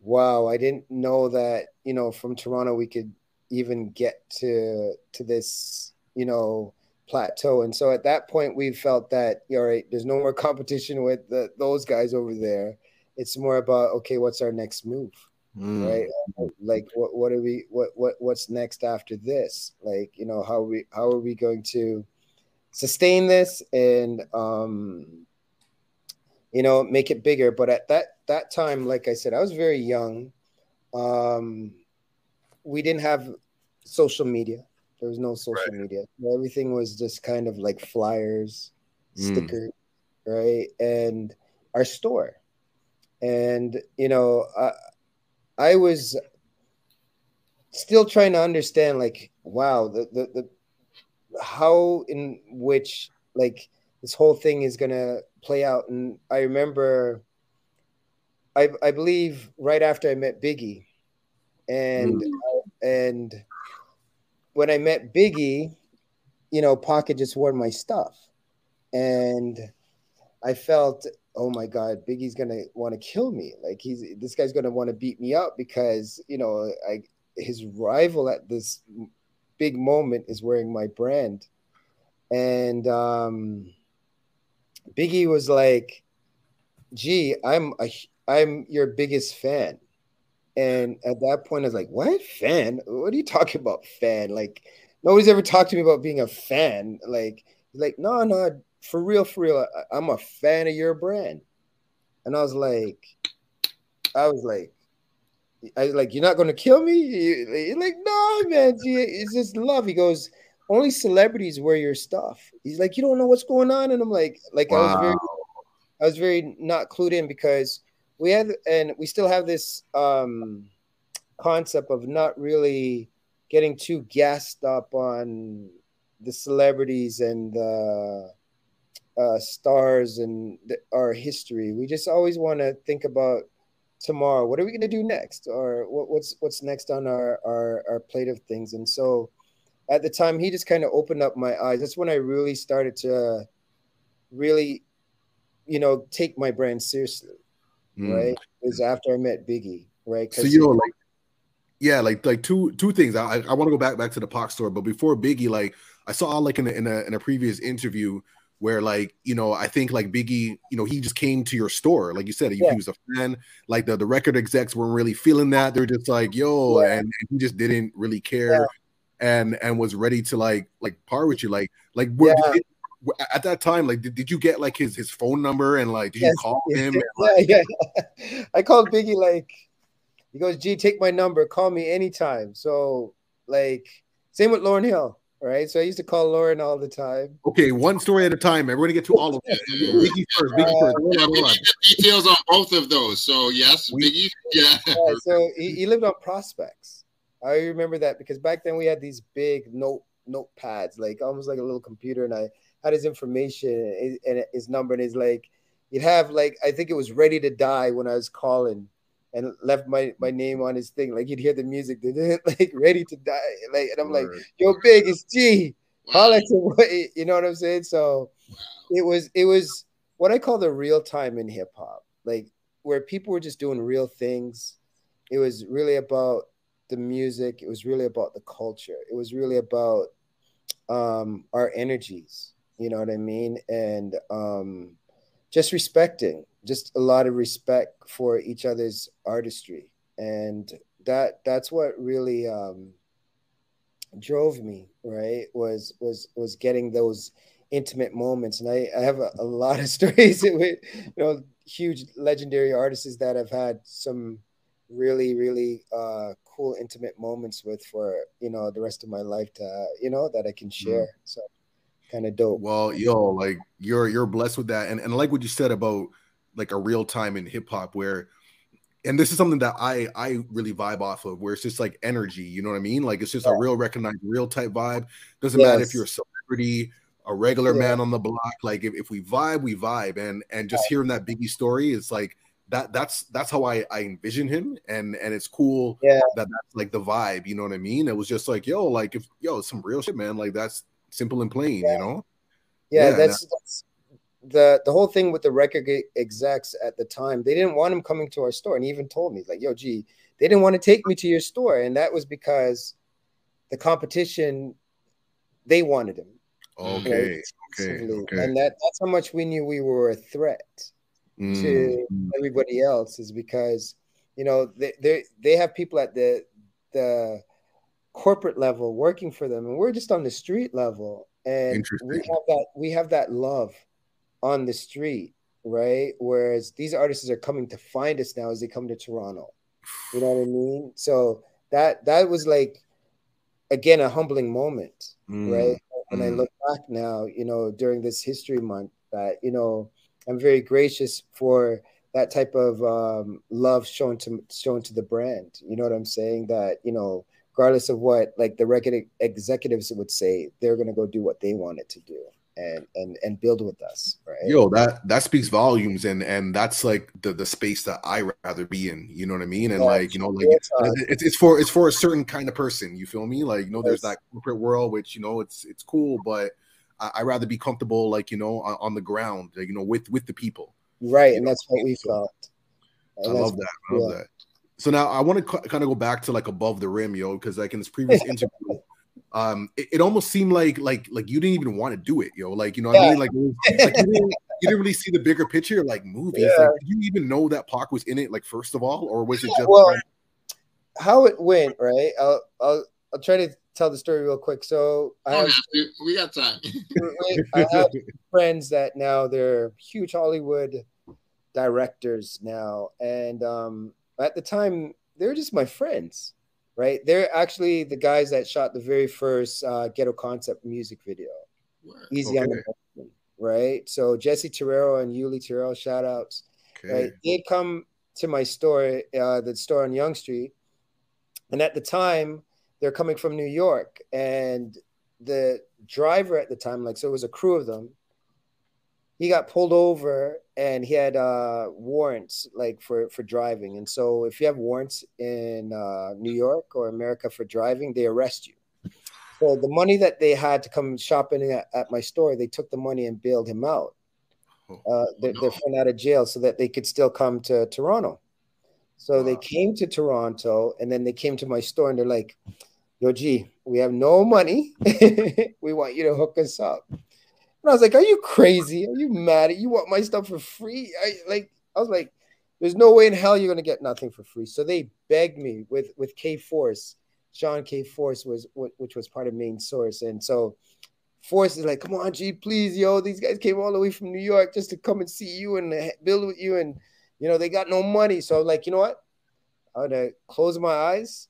[SPEAKER 3] wow, I didn't know that, you know, from Toronto we could even get to to this, you know, plateau. And so at that point we felt that, all right, there's no more competition with the, those guys over there. It's more about okay, what's our next move? Mm. Right? Like what what are we what what what's next after this? Like, you know, how are we how are we going to sustain this and um you know, make it bigger. But at that that time, like I said, I was very young. Um, we didn't have social media. There was no social right. media. Everything was just kind of like flyers, mm. stickers, right? And our store. And you know, I, I was still trying to understand, like, wow, the the, the how in which like this whole thing is gonna play out. And I remember, I I believe right after I met Biggie, and mm. and when I met Biggie, you know, Pocket just wore my stuff, and I felt, oh my God, Biggie's gonna want to kill me. Like he's this guy's gonna want to beat me up because you know I his rival at this big moment is wearing my brand, and um, Biggie was like, "Gee, I'm a I'm your biggest fan." And at that point, I was like, "What fan? What are you talking about, fan? Like, nobody's ever talked to me about being a fan. Like, like, no, no, for real, for real. I, I'm a fan of your brand." And I was like, I was like, I was like, you're not gonna kill me? You're like, no, man, it's just love. He goes, only celebrities wear your stuff. He's like, you don't know what's going on, and I'm like, like wow. I was very, I was very not clued in because we had and we still have this um concept of not really getting too gassed up on the celebrities and the uh, stars and the, our history. We just always want to think about tomorrow. What are we going to do next, or what, what's what's next on our, our our plate of things? And so, at the time, he just kind of opened up my eyes. That's when I really started to really, you know, take my brand seriously. Mm. Right, is after I met Biggie. Right.
[SPEAKER 2] So you know, like yeah, like like two two things. I I want to go back back to the Pac store, but before Biggie, like I saw like in a, in a in a previous interview where like you know I think like Biggie, you know he just came to your store, like you said, he, yeah. he was a fan. Like the the record execs weren't really feeling that. They're just like yo, yeah. and, and, he just didn't really care, yeah. and and was ready to like like par with you, like like did, at that time, like did, did you get like his his phone number and like did yes, you call him?
[SPEAKER 3] Yeah, like, yeah. I called Biggie like he goes, "G, take my number, call me anytime." So like same with Lauryn Hill right? So I used to call Lauryn all the time.
[SPEAKER 2] Okay, one story at a time. We're gonna get to all of them. Biggie first. Biggie uh, first. Hold on, hold
[SPEAKER 1] on. Details on both of those. So yes, Biggie. Yeah. yeah
[SPEAKER 3] so he, he, lived on prospects. I remember that because back then we had these big note notepads, like almost like a little computer, and I had his information and his number, and he's like, you'd have like I think it was ready to die when I was calling and left my, my name on his thing. Like he'd hear the music, like ready to die. Like, and I'm Word. like, yo, big, it's G. Holla to you know what I'm saying? So it was it was what I call the real time in hip hop, like where people were just doing real things. It was really about the music. It was really about the culture. It was really about um, our energies. You know what I mean? And um, just respecting just a lot of respect for each other's artistry and that that's what really um, drove me right was was was getting those intimate moments and i, I have a, a lot of stories with you know huge legendary artists that i've had some really really uh, cool intimate moments with for you know the rest of my life to you know that i can mm-hmm. share mm. so kind of dope
[SPEAKER 2] well yo like you're you're blessed with that and, and I like what you said about like a real time in hip hop where and this is something that I I really vibe off of where it's just like energy, you know what I mean? Like it's just yeah. a real recognized real type vibe. Doesn't yes. matter if you're a celebrity, a regular yeah. man on the block. Like if, if we vibe, we vibe. And and just hearing that Biggie story is like that that's that's how I I envision him and and it's cool
[SPEAKER 3] yeah.
[SPEAKER 2] that that's like the vibe, you know what I mean? It was just like, yo, like if yo, some real shit, man. Like that's simple and plain,
[SPEAKER 3] yeah.
[SPEAKER 2] you know?
[SPEAKER 3] Yeah, that's, that's the the whole thing with the record execs at the time, they didn't want him coming to our store, and he even told me like, "Yo, gee, they didn't want to take me to your store," and that was because the competition they wanted him.
[SPEAKER 2] Okay, okay, okay,
[SPEAKER 3] and that that's how much we knew we were a threat mm. to everybody else is because you know they they they have people at the the corporate level working for them, and we're just on the street level, and we have that we have that love on the street, right? Whereas these artists are coming to find us now as they come to Toronto. You know what I mean? So that that was like again a humbling moment, mm. right? When mm. I look back now, you know, during this history month, that you know, I'm very gracious for that type of um, love shown to shown to the brand. You know what I'm saying? That you know, regardless of what like the record executives would say, they're gonna go do what they wanted to do and and and build with us right?
[SPEAKER 2] Yo that that speaks volumes and and that's like the the space that i rather be in you know what i mean? And yeah, like you know like it's, it's for it's for a certain kind of person you feel me? Like you know there's that corporate world which you know it's it's cool but i i rather be comfortable like you know on, on the ground like, you know with with the people.
[SPEAKER 3] Right and that's what we felt.
[SPEAKER 2] And i love that i love that. So now I want to kind of go back to like above the rim, yo, because like in this previous interview, um, it, it, almost seemed like like like you didn't even want to do it, yo. Like you know, what yeah. I mean, like, was, like you, didn't, you, didn't, really see the bigger picture, like movies. Yeah. Like, did you even know that Pac was in it, like first of all, or was it just
[SPEAKER 3] well, how it went? Right, I'll I'll I'll try to tell the story real quick. So
[SPEAKER 1] I have, we got time.
[SPEAKER 3] I have friends that now they're huge Hollywood directors now, and um, at the time they're just my friends, right? They're actually the guys that shot the very first uh, Ghetto Concept music video, Easy okay. on the Button, right? So Jessy Terrero and Yuli Terrell, shout outs. Okay. Right? They'd come to my store, uh, the store on Yonge Street, and at the time they're coming from New York, and the driver at the time, like so, it was a crew of them he got pulled over and he had uh, warrants like for for driving. And so if you have warrants in uh, New York or America for driving, they arrest you. So the money that they had to come shopping at, at my store, they took the money and bailed him out. Oh, uh, their, their friend out of jail so that they could still come to Toronto. So wow. they came to Toronto and then they came to my store and they're like, Yo, G, we have no money. we want you to hook us up. And I was like, "Are you crazy? Are you mad? You want my stuff for free?" I like, I was like, "There's no way in hell you're gonna get nothing for free." So they begged me with with K Force, Sean K Force was which was part of Main Source, and so Force is like, "Come on, G, please, yo, these guys came all the way from New York just to come and see you and build with you, and you know they got no money." So I'm like, you know what? I'm gonna close my eyes,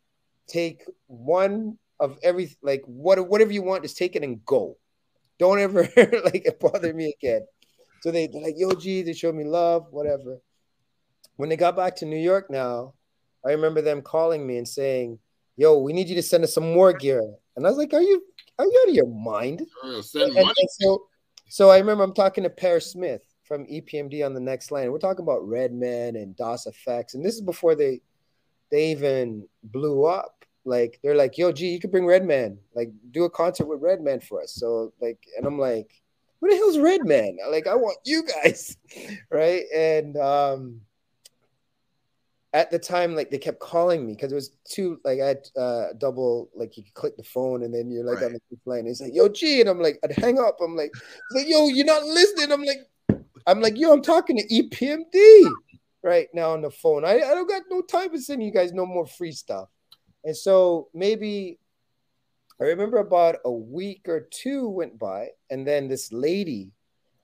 [SPEAKER 3] take one of every like what whatever you want, just take it and go. Don't ever like bother me again. So they, they're like, yo, G, they showed me love, whatever. When they got back to New York now, I remember them calling me and saying, Yo, we need you to send us some more gear. And I was like, Are you are you out of your mind?
[SPEAKER 1] send and,
[SPEAKER 3] and so, so I remember I'm talking to Parrish Smith from EPMD on the next line. We're talking about Redman and Das EFX. And this is before they they even blew up like they're like, yo, gee, you could bring Redman, like do a concert with Redman for us. So like, and I'm like, who the hell's Redman? Like, I want you guys, right? And um at the time, like they kept calling me because it was too like I had uh double like you could click the phone and then you're like right. on the line. It's like, yo, G, and I'm like, I'd hang up. I'm like, like, yo, you're not listening. I'm like, I'm like, yo, I'm talking to EPMD right now on the phone. I, I don't got no time to send you guys no more free stuff. And so maybe I remember about a week or two went by, and then this lady,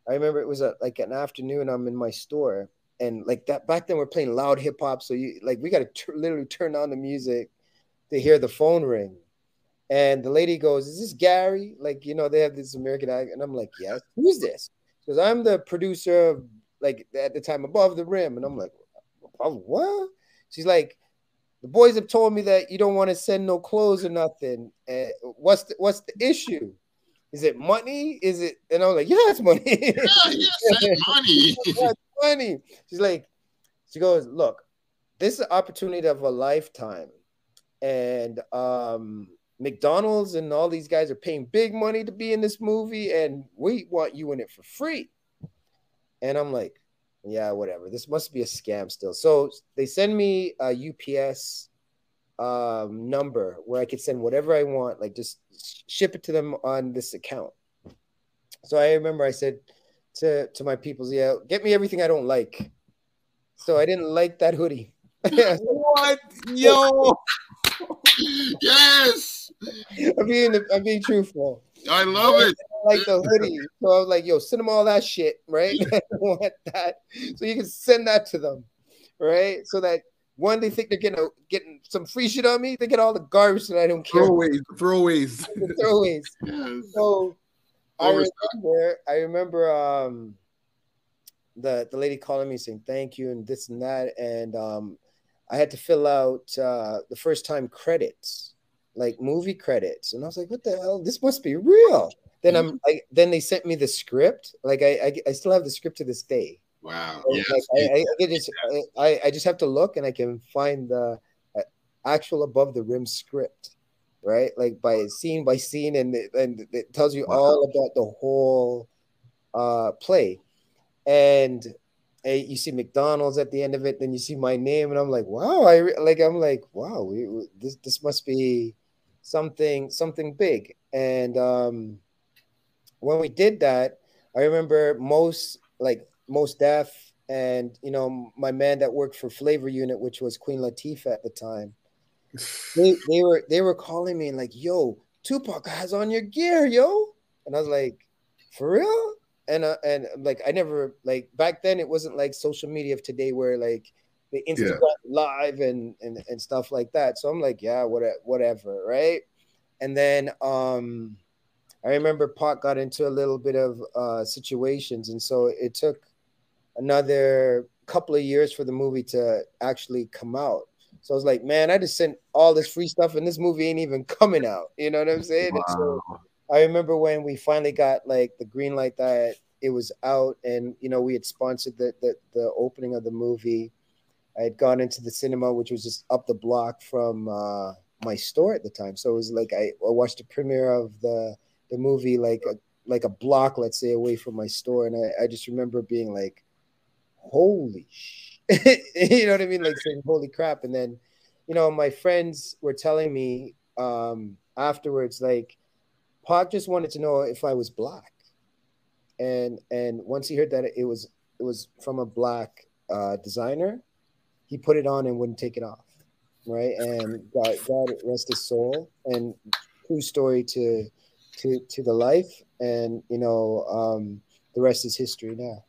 [SPEAKER 3] I remember it was a, like an afternoon. I'm in my store, and like that back then we're playing loud hip hop, so you like we got to t- literally turn on the music to hear the phone ring. And the lady goes, "Is this Garie?" Like you know they have this American and I'm like, "Yes." Who's this? Because I'm the producer of like at the time above the rim, and I'm like, "Oh what?" She's like, the boys have told me that you don't want to send no clothes or nothing. Uh, what's the, what's the issue? Is it money? Is it? And I'm like, yeah, it's money.
[SPEAKER 1] Yeah, yeah, money.
[SPEAKER 3] yeah, money. She's like, she goes, look, this is an opportunity of a lifetime, and um, McDonald's and all these guys are paying big money to be in this movie, and we want you in it for free. And I'm like, yeah, whatever. This must be a scam still. So they send me a UPS um, number where I could send whatever I want, like just ship it to them on this account. So I remember I said to to my peoples, yeah, get me everything I don't like. So I didn't like that hoodie.
[SPEAKER 2] what, yo?
[SPEAKER 1] yes.
[SPEAKER 3] I'm being I'm being truthful.
[SPEAKER 1] I love it.
[SPEAKER 3] like the hoodie. So I was like, yo, send them all that shit, right? I want that. So you can send that to them, right? So that one, they think they're getting a, getting some free shit on me. They get all the garbage that I don't care.
[SPEAKER 2] Throwaways, throwaways,
[SPEAKER 3] throwaways. Yes. So I remember, I remember um the the lady calling me saying thank you and this and that, and um I had to fill out uh the first time credits like movie credits, and I was like, "What the hell? This must be real." Then I'm, I, then they sent me the script. Like I, I, I still have the script to this day.
[SPEAKER 1] Wow.
[SPEAKER 3] Yes. Like I, I, I, just, I, I just have to look, and I can find the uh, actual above the rim script, right? Like by scene by scene, and it, and it tells you wow. all about the whole uh, play. And hey, you see McDonald's at the end of it, then you see my name, and I'm like, wow, I re- like, I'm like, wow, we- this this must be something something big. And um, when we did that, I remember most like Mos Def and you know my man that worked for Flavor Unit, which was Queen Latifah at the time. They they were they were calling me and like, yo, Tupac has on your gear, yo, and I was like, for real? And uh, and like I never like back then it wasn't like social media of today where like the Instagram live and, and and stuff like that. So I'm like, yeah, whatever, whatever, right? And then um I remember Pac got into a little bit of uh situations, and so it took another couple of years for the movie to actually come out. So I was like, man, I just sent all this free stuff, and this movie ain't even coming out. You know what I'm saying? And so I remember when we finally got like the green light that it was out, and you know we had sponsored the the, the opening of the movie. I had gone into the cinema, which was just up the block from uh, my store at the time. So it was like I, I watched the premiere of the the movie like a like a block, let's say, away from my store, and I, I just remember being like, "Holy sh!" you know what I mean? Like saying, "Holy crap!" And then, you know, my friends were telling me um, afterwards, like, Pac just wanted to know if I was black, and and once he heard that it was it was from a black uh, designer, he put it on and wouldn't take it off, right? And God, God rest his soul. And true story to to to the life, and you know, um, the rest is history now.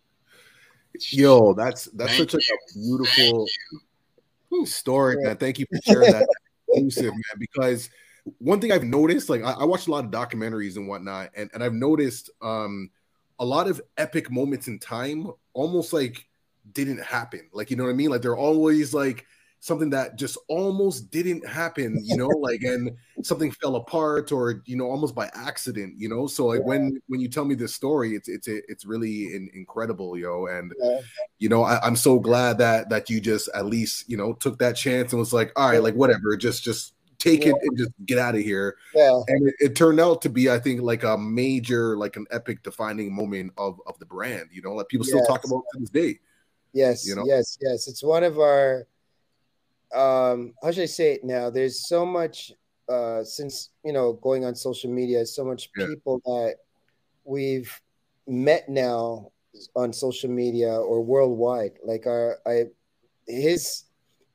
[SPEAKER 2] Yo, that's that's
[SPEAKER 1] Thank
[SPEAKER 2] such like a beautiful story,
[SPEAKER 3] Yeah.
[SPEAKER 2] man. Thank you for sharing that exclusive, man. Because one thing I've noticed, like I, I watched a lot of documentaries and whatnot, and, and I've noticed um a lot of epic moments in time almost like didn't happen. Like you know what I mean? Like they're always like something that just almost didn't happen, you know, like and something fell apart or you know almost by accident, you know. So like when when you tell me this story, it's it's it's really in, incredible, yo. And
[SPEAKER 3] Yeah.
[SPEAKER 2] you know I, i'm so glad that that you just at least you know took that chance and was like all right like whatever just just take it and just get out of here
[SPEAKER 3] Yeah,
[SPEAKER 2] and it, it turned out to be i think like a major like an epic defining moment of of the brand you know like people still talk about to this day
[SPEAKER 3] yes,
[SPEAKER 2] You know?
[SPEAKER 3] yes, yes. It's one of our um how should I say it now? There's so much uh since you know going on social media, so much
[SPEAKER 2] Yeah.
[SPEAKER 3] people that we've met now on social media or worldwide. Like our I his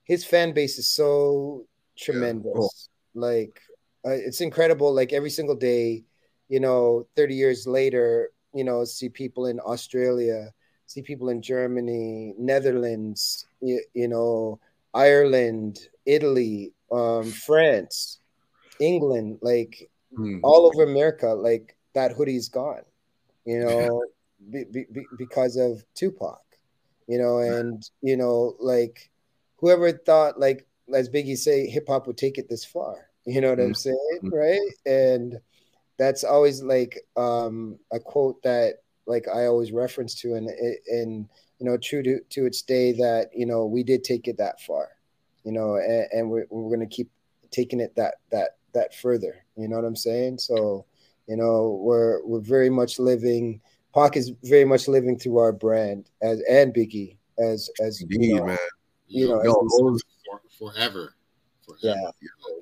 [SPEAKER 3] his fan base is so tremendous.
[SPEAKER 2] Cool.
[SPEAKER 3] Like uh, it's incredible. Like every single day, you know, 30 years later, you know, see people in Australia, see people in Germany, Netherlands, you, you know, Ireland, Italy, um, France, England, like
[SPEAKER 2] Hmm.
[SPEAKER 3] all over America, like that hoodie's gone, you know, be, be, be- because of Tupac, you know, and you know, like whoever thought, like as Biggie say, hip hop would take it this far, you know what I'm saying,
[SPEAKER 2] Mhm.
[SPEAKER 3] right? And that's always like um, a quote that like I always reference to, and and you know, true to to its day that you know we did take it that far, you know, and, and we're we're gonna keep taking it that that that further. You know what I'm saying? So, you know, we're we're very much living. Pac is very much living through our brand as and Biggie as as
[SPEAKER 2] indeed
[SPEAKER 3] you know,
[SPEAKER 2] man
[SPEAKER 3] you know,
[SPEAKER 2] Yo,
[SPEAKER 3] as
[SPEAKER 2] those,
[SPEAKER 1] forever.
[SPEAKER 3] Yeah,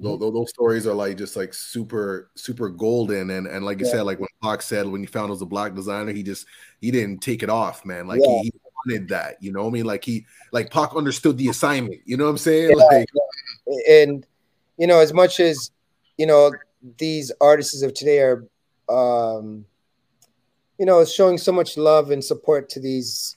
[SPEAKER 2] those, those stories are like just like super super golden and and like you
[SPEAKER 3] Yeah.
[SPEAKER 2] said like when Pac said when he found it was a black designer he just he didn't take it off man like
[SPEAKER 3] Yeah.
[SPEAKER 2] he, he wanted that you know what I mean like he like Pac understood the assignment you know what I'm saying
[SPEAKER 3] Yeah.
[SPEAKER 2] like
[SPEAKER 3] and you know, as much as you know, these artists of today are, um, you know, showing so much love and support to these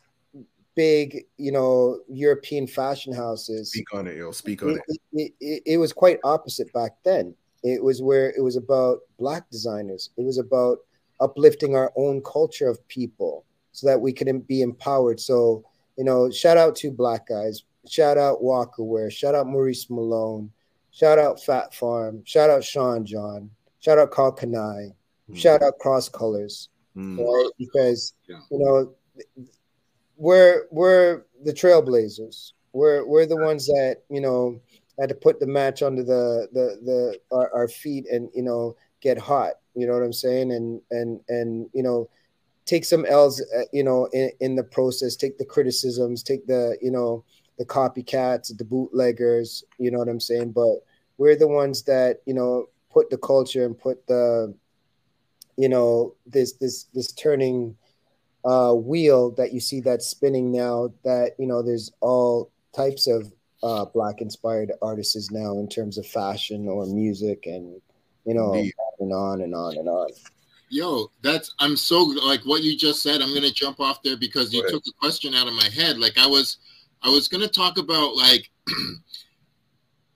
[SPEAKER 3] big, you know, European fashion houses.
[SPEAKER 2] speak on it yo speak on
[SPEAKER 3] It,
[SPEAKER 2] it
[SPEAKER 3] it, it, it was quite opposite back then. It was where it was about black designers. It was about uplifting our own culture of people so that we could be empowered. So, you know, shout out to black guys. Shout out Walker Wear. Shout out Maurice Malone. Shout out Phat Farm. Shout out Sean John. Shout out Karl Kani. Shout out Cross Colours.
[SPEAKER 2] Mm.
[SPEAKER 3] Right? Because
[SPEAKER 1] Yeah.
[SPEAKER 3] you know we're we're the trailblazers. We're we're the ones that you know had to put the match under the the the our, our feet and you know get hot. You know what I'm saying? And and and you know take some L's, uh, you know, in, in the process, take the criticisms, take the, you know, the copycats, the bootleggers, you know what I'm saying? But we're the ones that, you know, put the culture and put the, you know, this this this turning uh wheel that you see that's spinning now that, you know, there's all types of uh black inspired artists now in terms of fashion or music and you know,
[SPEAKER 2] Indeed.
[SPEAKER 3] and on and on and on.
[SPEAKER 1] Yo, that's I'm so like what you just said. I'm gonna jump off there because you
[SPEAKER 2] Go
[SPEAKER 1] took the question out of my head. Like I was, I was gonna talk about like,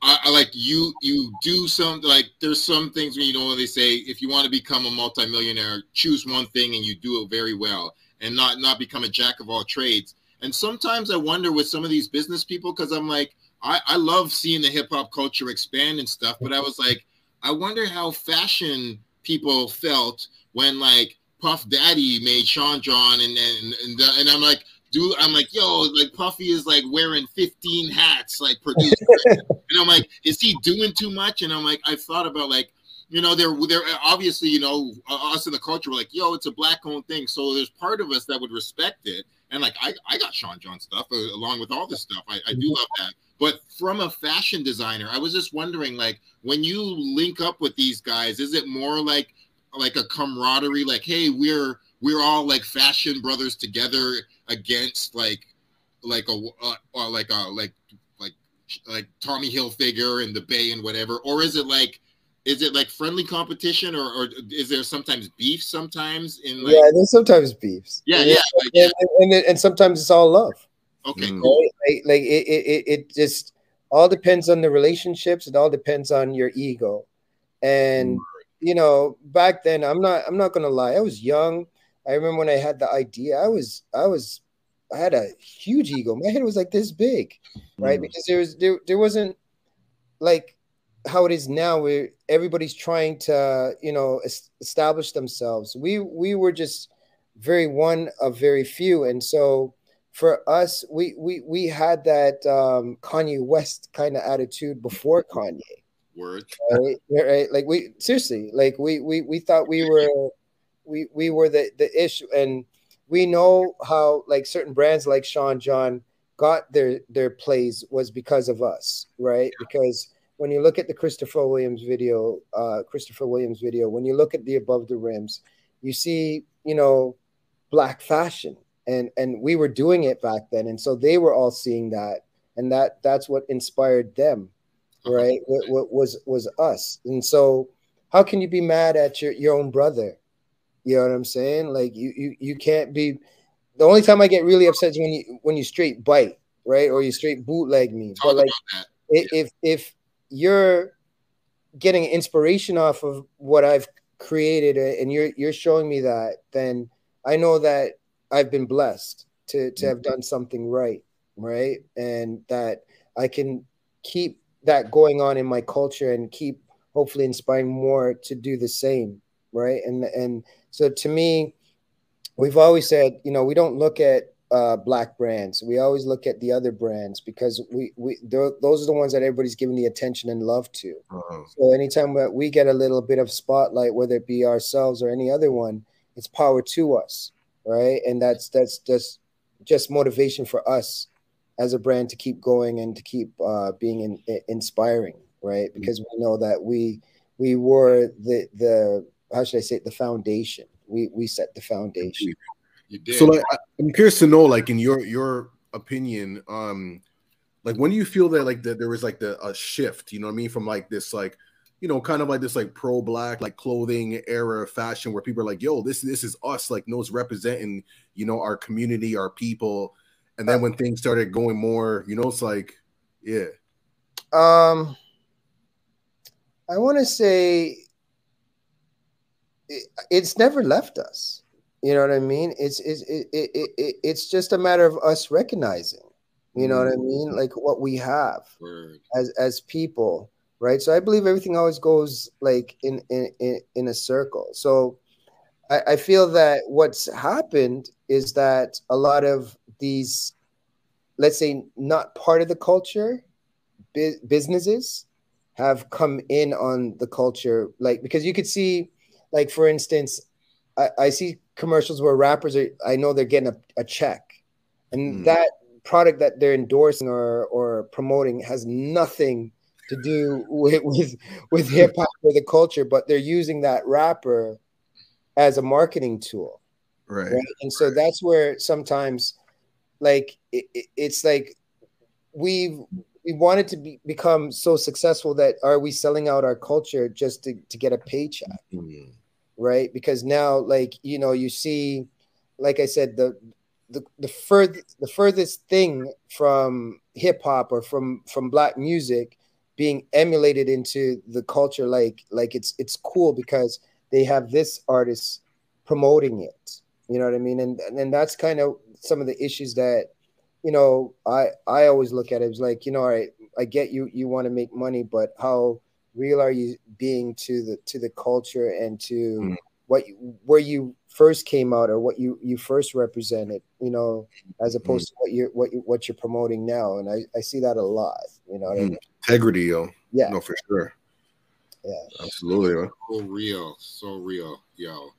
[SPEAKER 1] I, I like you. You do some like there's some things when you know they say if you want to become a multimillionaire, choose one thing and you do it very well, and not not become a jack of all trades. And sometimes I wonder with some of these business people because I'm like I I love seeing the hip hop culture expand and stuff, but I was like I wonder how fashion people felt when like Puff Daddy made Sean John and and and, the, and I'm like, dude, I'm like, yo, like Puffy is like wearing 15 hats, like producer, and I'm like, is he doing too much? And I'm like, I've thought about like, you know, they're they're obviously, you know, us in the culture were like, yo, it's a black owned thing, so there's part of us that would respect it, and like I I got Sean John stuff uh, along with all this stuff, I, I do love that. But from a fashion designer, I was just wondering, like, when you link up with these guys, is it more like like a camaraderie like hey we're we're all like fashion brothers together against like like a uh, like a like like like tommy hilfiger and the bay and whatever? Or is it like is it like friendly competition or, or is there sometimes beef sometimes in like
[SPEAKER 3] yeah, there's sometimes beefs.
[SPEAKER 1] yeah yeah, like, yeah.
[SPEAKER 3] And, and, and sometimes it's all love.
[SPEAKER 1] okay
[SPEAKER 2] Mm.
[SPEAKER 1] cool?
[SPEAKER 3] Like, like it, it, it- it just all depends on the relationships. It all depends on your ego. And you know, back then, I'm not I'm not gonna lie, I was young. I remember when I had the idea, I was I was I had a huge ego. My head was like this big, right?
[SPEAKER 2] Mm.
[SPEAKER 3] Because there was there there wasn't like how it is now where everybody's trying to you know es- establish themselves. We we were just very one of very few. And so for us we we we had that um kanye west kind of attitude before kanye.
[SPEAKER 1] Word.
[SPEAKER 3] Right? Right? Like we seriously like we we we thought we were we we were the the issue. And we know how like certain brands like Sean John got their their plays was because of us right? Because when you look at the Christopher Williams video uh Christopher Williams video when you look at the above the rims you see you know black fashion. And and we were doing it back then. And so they were all seeing that. And that that's what inspired them right? What, what was was us. And so how can you be mad at your, your own brother? You know what i'm saying? Like you, you you can't be the only time i get really upset is when you when you straight bite right? Or you straight bootleg me. But like
[SPEAKER 1] about that.
[SPEAKER 3] i- if if you're getting inspiration off of what I've created uh, and you're you're showing me that, then I know that I've been blessed to to have done something right, right? And that I can keep that going on in my culture and keep hopefully inspiring more to do the same, right? And and so to me, we've always said, you know, we don't look at uh, black brands. We always look at the other brands because we we those are the ones that everybody's giving the attention and love to.
[SPEAKER 2] Uh,
[SPEAKER 3] So anytime that we get a little bit of spotlight, whether it be ourselves or any other one, it's power to us, right? And that's that's just just motivation for us as a brand to keep going and to keep uh, being in, i- inspiring, right? Because we know that we we were the the how should I say it, the foundation. We we set the foundation.
[SPEAKER 1] You did
[SPEAKER 2] so like I- I'm curious to know, like in your your opinion, um, like when do you feel that like that there was like the a shift, you know what I mean, from like this like you know, kind of like this like pro black like clothing era fashion where people are like, yo, this this is us, like knows representing, you know, our community, our people. And then when things started going more, you know, it's like, yeah.
[SPEAKER 3] Um, I want to say it, it's never left us. You know what I mean? It's it's it, it, it, it- it's just a matter of us recognizing. You know what I mean? Mm-hmm. Like what we have
[SPEAKER 1] word
[SPEAKER 3] as as people, right? So I believe everything always goes like in in in, in a circle. So I, I feel that what's happened is that a lot of these, let's say, not part of the culture, bu- businesses have come in on the culture, like because you could see, like for instance, I, I see commercials where rappers are I know they're getting a, a check. And
[SPEAKER 2] Mm.
[SPEAKER 3] that product that they're endorsing or or promoting has nothing to do with with, with hip hop or the culture, but they're using that rapper as a marketing tool
[SPEAKER 2] Right.
[SPEAKER 3] right? And so that's where sometimes, like, it, it- it's like we've we wanted to be, become so successful that are we selling out our culture just to, to get a paycheck,
[SPEAKER 2] Mm.
[SPEAKER 3] Right? Because now, like, you know, you see, like I said, the the the further the furthest thing from hip hop or from from black music being emulated into the culture like like it's it's cool because they have this artist promoting it you know what i mean and and that's kind of some of the issues that you know i i always look at it as like you know all right i get you you want to make money but how real are you being to the to the culture and to
[SPEAKER 2] Mm.
[SPEAKER 3] what you, where you first came out or what you you first represented you know as opposed to what you're what you what you're promoting now and i i see that a lot you know what I
[SPEAKER 2] Mm.
[SPEAKER 3] mean?
[SPEAKER 2] Integrity, yo.
[SPEAKER 3] yeah
[SPEAKER 2] No, for sure.
[SPEAKER 3] yeah
[SPEAKER 2] Absolutely. man.
[SPEAKER 1] So real, so real, yo,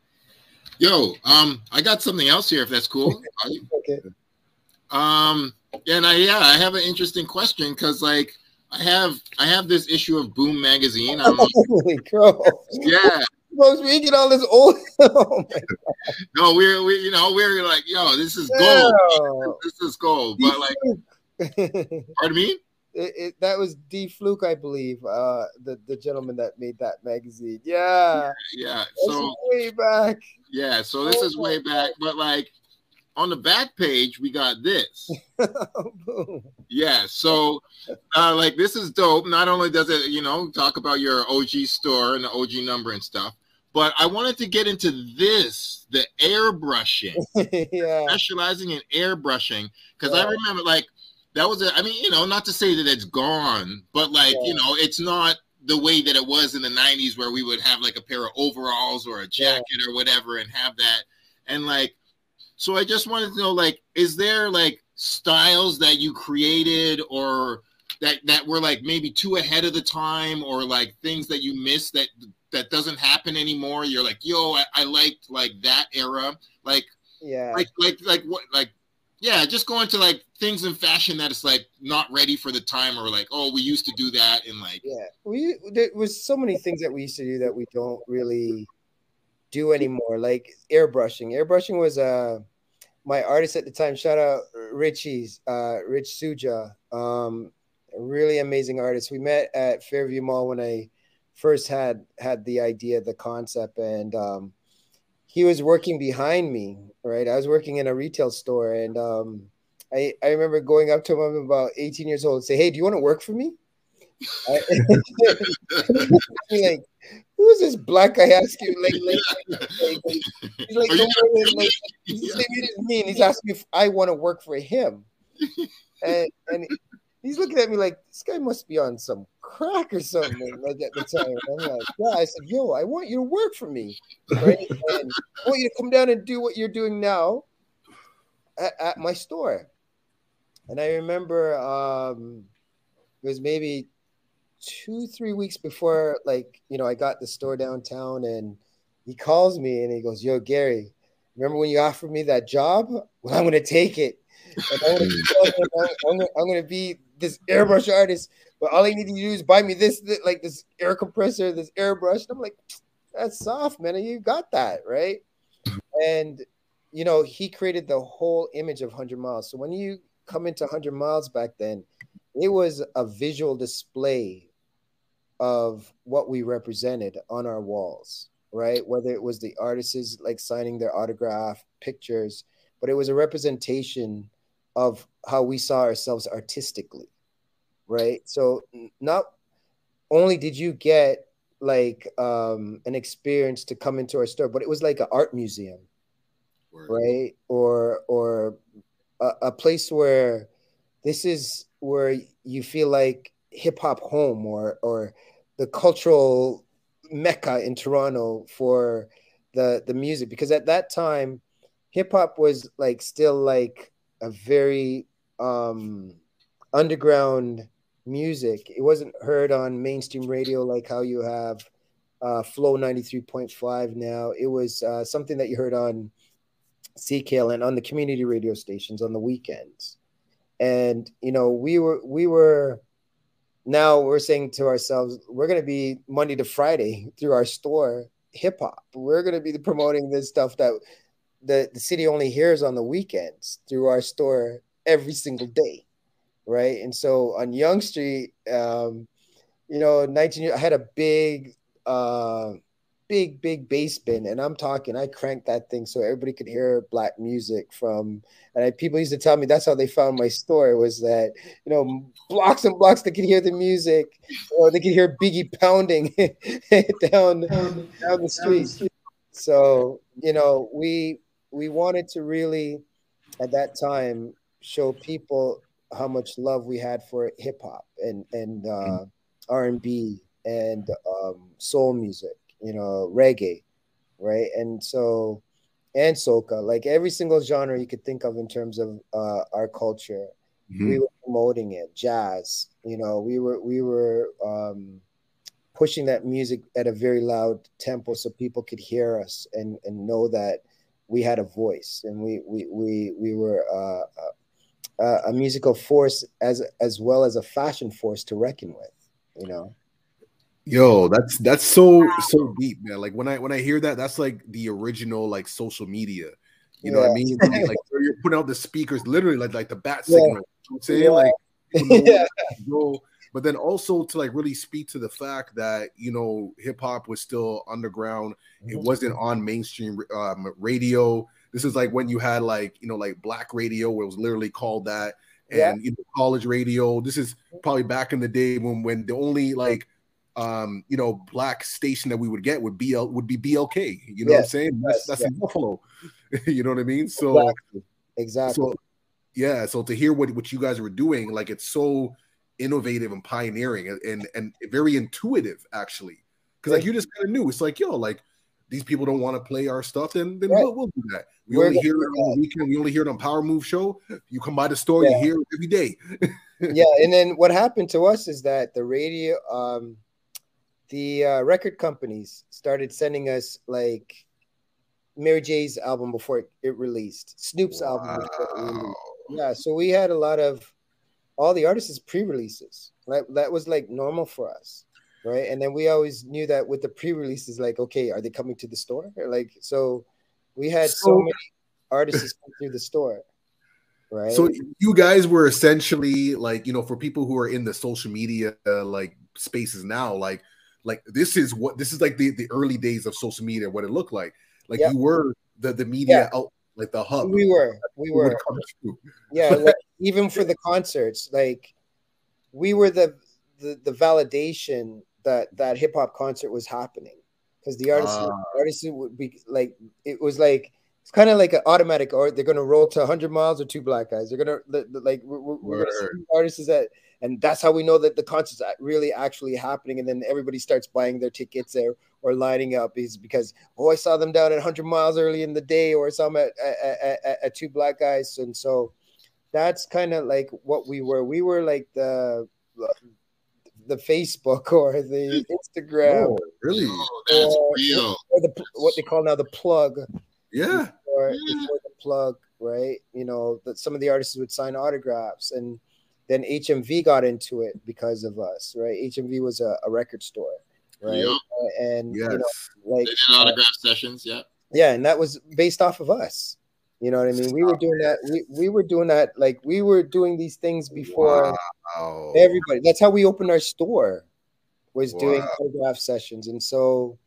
[SPEAKER 1] yo. Um, I got something else here. If that's cool.
[SPEAKER 3] Okay
[SPEAKER 1] Um, and I yeah, I have an interesting question because like I have I have this issue of Boom magazine. I'm like,
[SPEAKER 3] Holy crow.
[SPEAKER 1] yeah,
[SPEAKER 3] Folks, we get all this old. oh
[SPEAKER 1] no, we're we you know we're like yo, this is gold.
[SPEAKER 3] God.
[SPEAKER 1] This is gold. But like,
[SPEAKER 3] it,
[SPEAKER 1] pardon me.
[SPEAKER 3] it, that was D Fluke, I believe, uh, the the gentleman that made that magazine. Yeah,
[SPEAKER 1] Yeah.
[SPEAKER 3] this
[SPEAKER 1] So
[SPEAKER 3] way back.
[SPEAKER 1] yeah, so this is way back, but like on the back page we got this. Yeah, so uh, like this is dope. Not only does it, you know, talk about your OG store and the OG number and stuff, but I wanted to get into this, the airbrushing,
[SPEAKER 3] yeah,
[SPEAKER 1] specializing in airbrushing, because
[SPEAKER 3] Yeah.
[SPEAKER 1] I remember like that was a, I mean, you know, not to say that it's gone, but like,
[SPEAKER 3] Yeah.
[SPEAKER 1] you know, it's not the way that it was in the 90s where we would have like a pair of overalls or a jacket or whatever and have that. And like, so I just wanted to know, like, is there like styles that you created or that that were like maybe too ahead of the time or like things that you miss that that doesn't happen anymore? You're like, yo, I, I liked like that era. Like
[SPEAKER 3] yeah.
[SPEAKER 1] like like like what like yeah just going to like things in fashion that it's like not ready for the time or like oh we used to do that and like
[SPEAKER 3] Yeah, we there was so many things that we used to do that we don't really do anymore, like airbrushing. Airbrushing was uh my artist at the time. Shout out Richie's, uh, Rich Suja, um, really amazing artist. We met at Fairview Mall when I first had had the idea, the concept, and um, he was working behind me. Right, I was working in a retail store, and um, I I remember going up to him. I'm about 18 years old, and say, "Hey, do you want to work for me?" Like, who is this black guy asking? Like, he's like, "Don't worry," like, he's like, "It is me," and he's asking if I want to work for him, and and he's looking at me like this guy must be on some crack or something. Like at the time, I'm like, "Yeah," I said, "Yo, I want you to work for me, right? And I want you to come down and do what you're doing now at, at my store." And I remember um, it was maybe two, three weeks before, like, you know, I got the store downtown and he calls me and he goes, Yo, Garie, remember when you offered me that job? Well, I'm going to take it. And I'm to mm. I'm gonna, I'm gonna be this airbrush artist, but all I need to do is buy me this, this like this air compressor, this airbrush. And I'm like, that's soft, man. You got that, right? And, you know, he created the whole image of 100 miles. So when you come into 100 miles back then, it was a visual display of what we represented on our walls, right? Whether it was the artists like signing their autograph pictures, but it was a representation of how we saw ourselves artistically, right? So not only did you get like um, an experience to come into our store, but it was like an art museum, right? Or or a, a place where this is where you feel like hip hop home or or the cultural mecca in Toronto for the the music because at that time hip hop was like still like a very um underground music it wasn't heard on mainstream radio like how you have uh flow 93.5 now it was uh something that you heard on CKLN on the community radio stations on the weekends. And you know, we were we were now we're saying to ourselves, we're gonna be Monday to Friday through our store hip hop. We're gonna be promoting this stuff that the, the city only hears on the weekends through our store every single day. Right. And so on Yonge Street, um, you know, 19 I had a big uh big, big bass bin, and I'm talking. I cranked that thing so everybody could hear black music from. And I, people used to tell me that's how they found my store was that you know blocks and blocks they could hear the music, or they could hear Biggie pounding down down the street. So you know, we we wanted to really at that time show people how much love we had for hip hop and and uh, R and B and um, soul music you know, reggae, right? And so, and soca, like every single genre you could think of in terms of uh, our culture, mm-hmm. we were promoting it. Jazz, you know, we were we were um, pushing that music at a very loud tempo so people could hear us and and know that we had a voice and we we we we were uh, uh, a musical force as as well as a fashion force to reckon with, you know.
[SPEAKER 2] Yo, that's that's so so deep, man. Like when I when I hear that, that's like the original like social media. You know what I mean? Like, like you're putting out the speakers, literally like like the bat signal. You know I'm saying yeah. like, yeah. Go, but then also to like really speak to the fact that you know hip hop was still underground. It mm-hmm. wasn't on mainstream um, radio. This is like when you had like you know like black radio, where it was literally called that, and yeah. you know college radio. This is probably back in the day when when the only like um, you know, black station that we would get would be would be BLK. You know yes, what I'm saying? That's yes, that's yes. in Buffalo. you know what I mean? So
[SPEAKER 3] exactly. exactly.
[SPEAKER 2] So yeah. So to hear what what you guys were doing, like it's so innovative and pioneering and and, and very intuitive actually. Because like you just kind of knew it's like yo, like these people don't want to play our stuff, then then right. we'll, we'll, do that. We We're only hear it on the weekend. We only hear it on Power Move Show. You come by the store, yeah. you hear it every day.
[SPEAKER 3] yeah, and then what happened to us is that the radio, um, the uh, record companies started sending us like Mary J's album before it, it released, Snoop's wow. album. Yeah, so we had a lot of all the artists' pre-releases. Like that was like normal for us, right? And then we always knew that with the pre-releases, like, okay, are they coming to the store? Or like, so we had so, so many artists come through the store. Right.
[SPEAKER 2] So you guys were essentially like, you know, for people who are in the social media uh, like spaces now, like like this is what this is like the, the early days of social media, what it looked like. Like yep. you were the, the media yeah. out like the hub.
[SPEAKER 3] We were, we were. Yeah, like, even for the concerts, like we were the the, the validation that that hip hop concert was happening because the artists uh, artists would be like it was like it's kind of like an automatic or they're gonna roll to 100 miles or two black guys they're gonna like we're, we're gonna see artists that and that's how we know that the concert's really actually happening. And then everybody starts buying their tickets there or lining up is because oh i saw them down at 100 miles early in the day or some at, at, at, at two black guys. And so that's kind of like what we were. We were like the the facebook or the instagram. Oh,
[SPEAKER 2] really?
[SPEAKER 1] Oh, that's or, real.
[SPEAKER 3] or the, what they call now the plug.
[SPEAKER 2] Yeah.
[SPEAKER 3] Before, before the plug right? You know that some of the artists would sign autographs and then HMV got into it because of us, right? HMV was a, a record store, right? Uh, and yes. you know, like
[SPEAKER 1] they did autograph uh, sessions, yeah.
[SPEAKER 3] Yeah, and that was based off of us. You know what I mean? We were doing that. We, we were doing that. Like we were doing these things before wow. everybody. That's how we opened our store. Was wow. doing autograph sessions, and so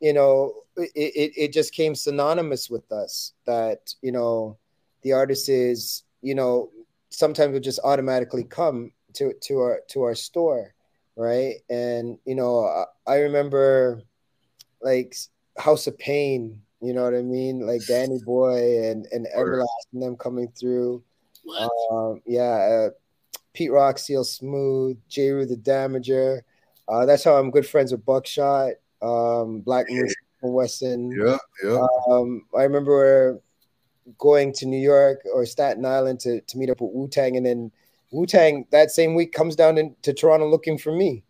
[SPEAKER 3] you know, it, it it just came synonymous with us that you know the artist is you know sometimes would just automatically come to to our to our store, right? And you know, I, I remember like House of Pain, you know what I mean? Like Danny Boy and and Everlasting them coming through. Um, yeah, uh, Pete Rock, CL Smooth, Jeru the Damaja. Uh, that's how I'm good friends with Buckshot, um, Black Moon, Wesson.
[SPEAKER 2] Yeah, yeah.
[SPEAKER 3] Um, I remember going to New York or Staten Island to, to meet up with Wu Tang, and then Wu Tang that same week comes down in, to Toronto looking for me.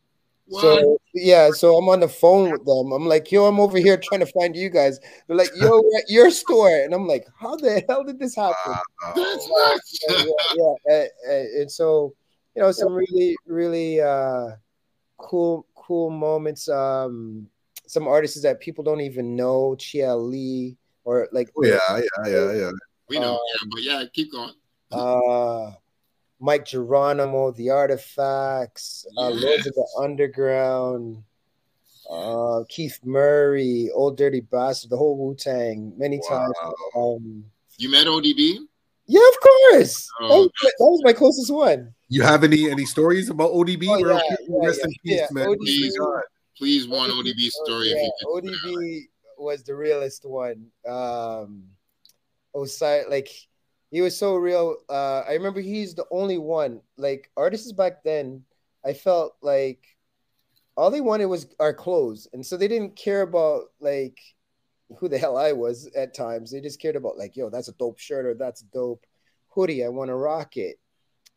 [SPEAKER 3] So yeah, so I'm on the phone with them. I'm like, yo, I'm over here trying to find you guys. They're like, yo, we're at your store, and I'm like, how the hell did this happen?
[SPEAKER 1] That's
[SPEAKER 3] yeah, yeah, yeah. And, and- and so you know, some really, really uh, cool, cool moments. Um, some artists that people don't even know, Chia Lee, or like
[SPEAKER 2] Oh, yeah, yeah, yeah, yeah.
[SPEAKER 1] we know, yeah, but yeah, keep going.
[SPEAKER 3] uh Mic Geronimo, The Artifacts, uh, Lords of the Underground, uh, Keith Murray, Old Dirty Bastard, the whole Wu Tang, many times. Um,
[SPEAKER 1] You met ODB?
[SPEAKER 3] yeah, of course. That,
[SPEAKER 1] Oh.
[SPEAKER 3] was, that was my closest one.
[SPEAKER 2] You have any any stories about ODB?
[SPEAKER 3] Oh, yeah, yeah,
[SPEAKER 2] Rest
[SPEAKER 3] yeah,
[SPEAKER 2] in peace,
[SPEAKER 3] yeah.
[SPEAKER 2] man.
[SPEAKER 3] ODB.
[SPEAKER 1] Please, please, one ODB story.
[SPEAKER 3] Yeah,
[SPEAKER 1] if you.
[SPEAKER 3] ODB was the realest one. Um, Osai, like he was so real. Uh, I remember he's the only one. Like artists back then, I felt like all they wanted was our clothes, and so they didn't care about like who the hell I was at times. They just cared about like, yo, that's a dope shirt or that's dope hoodie. I want to rock it.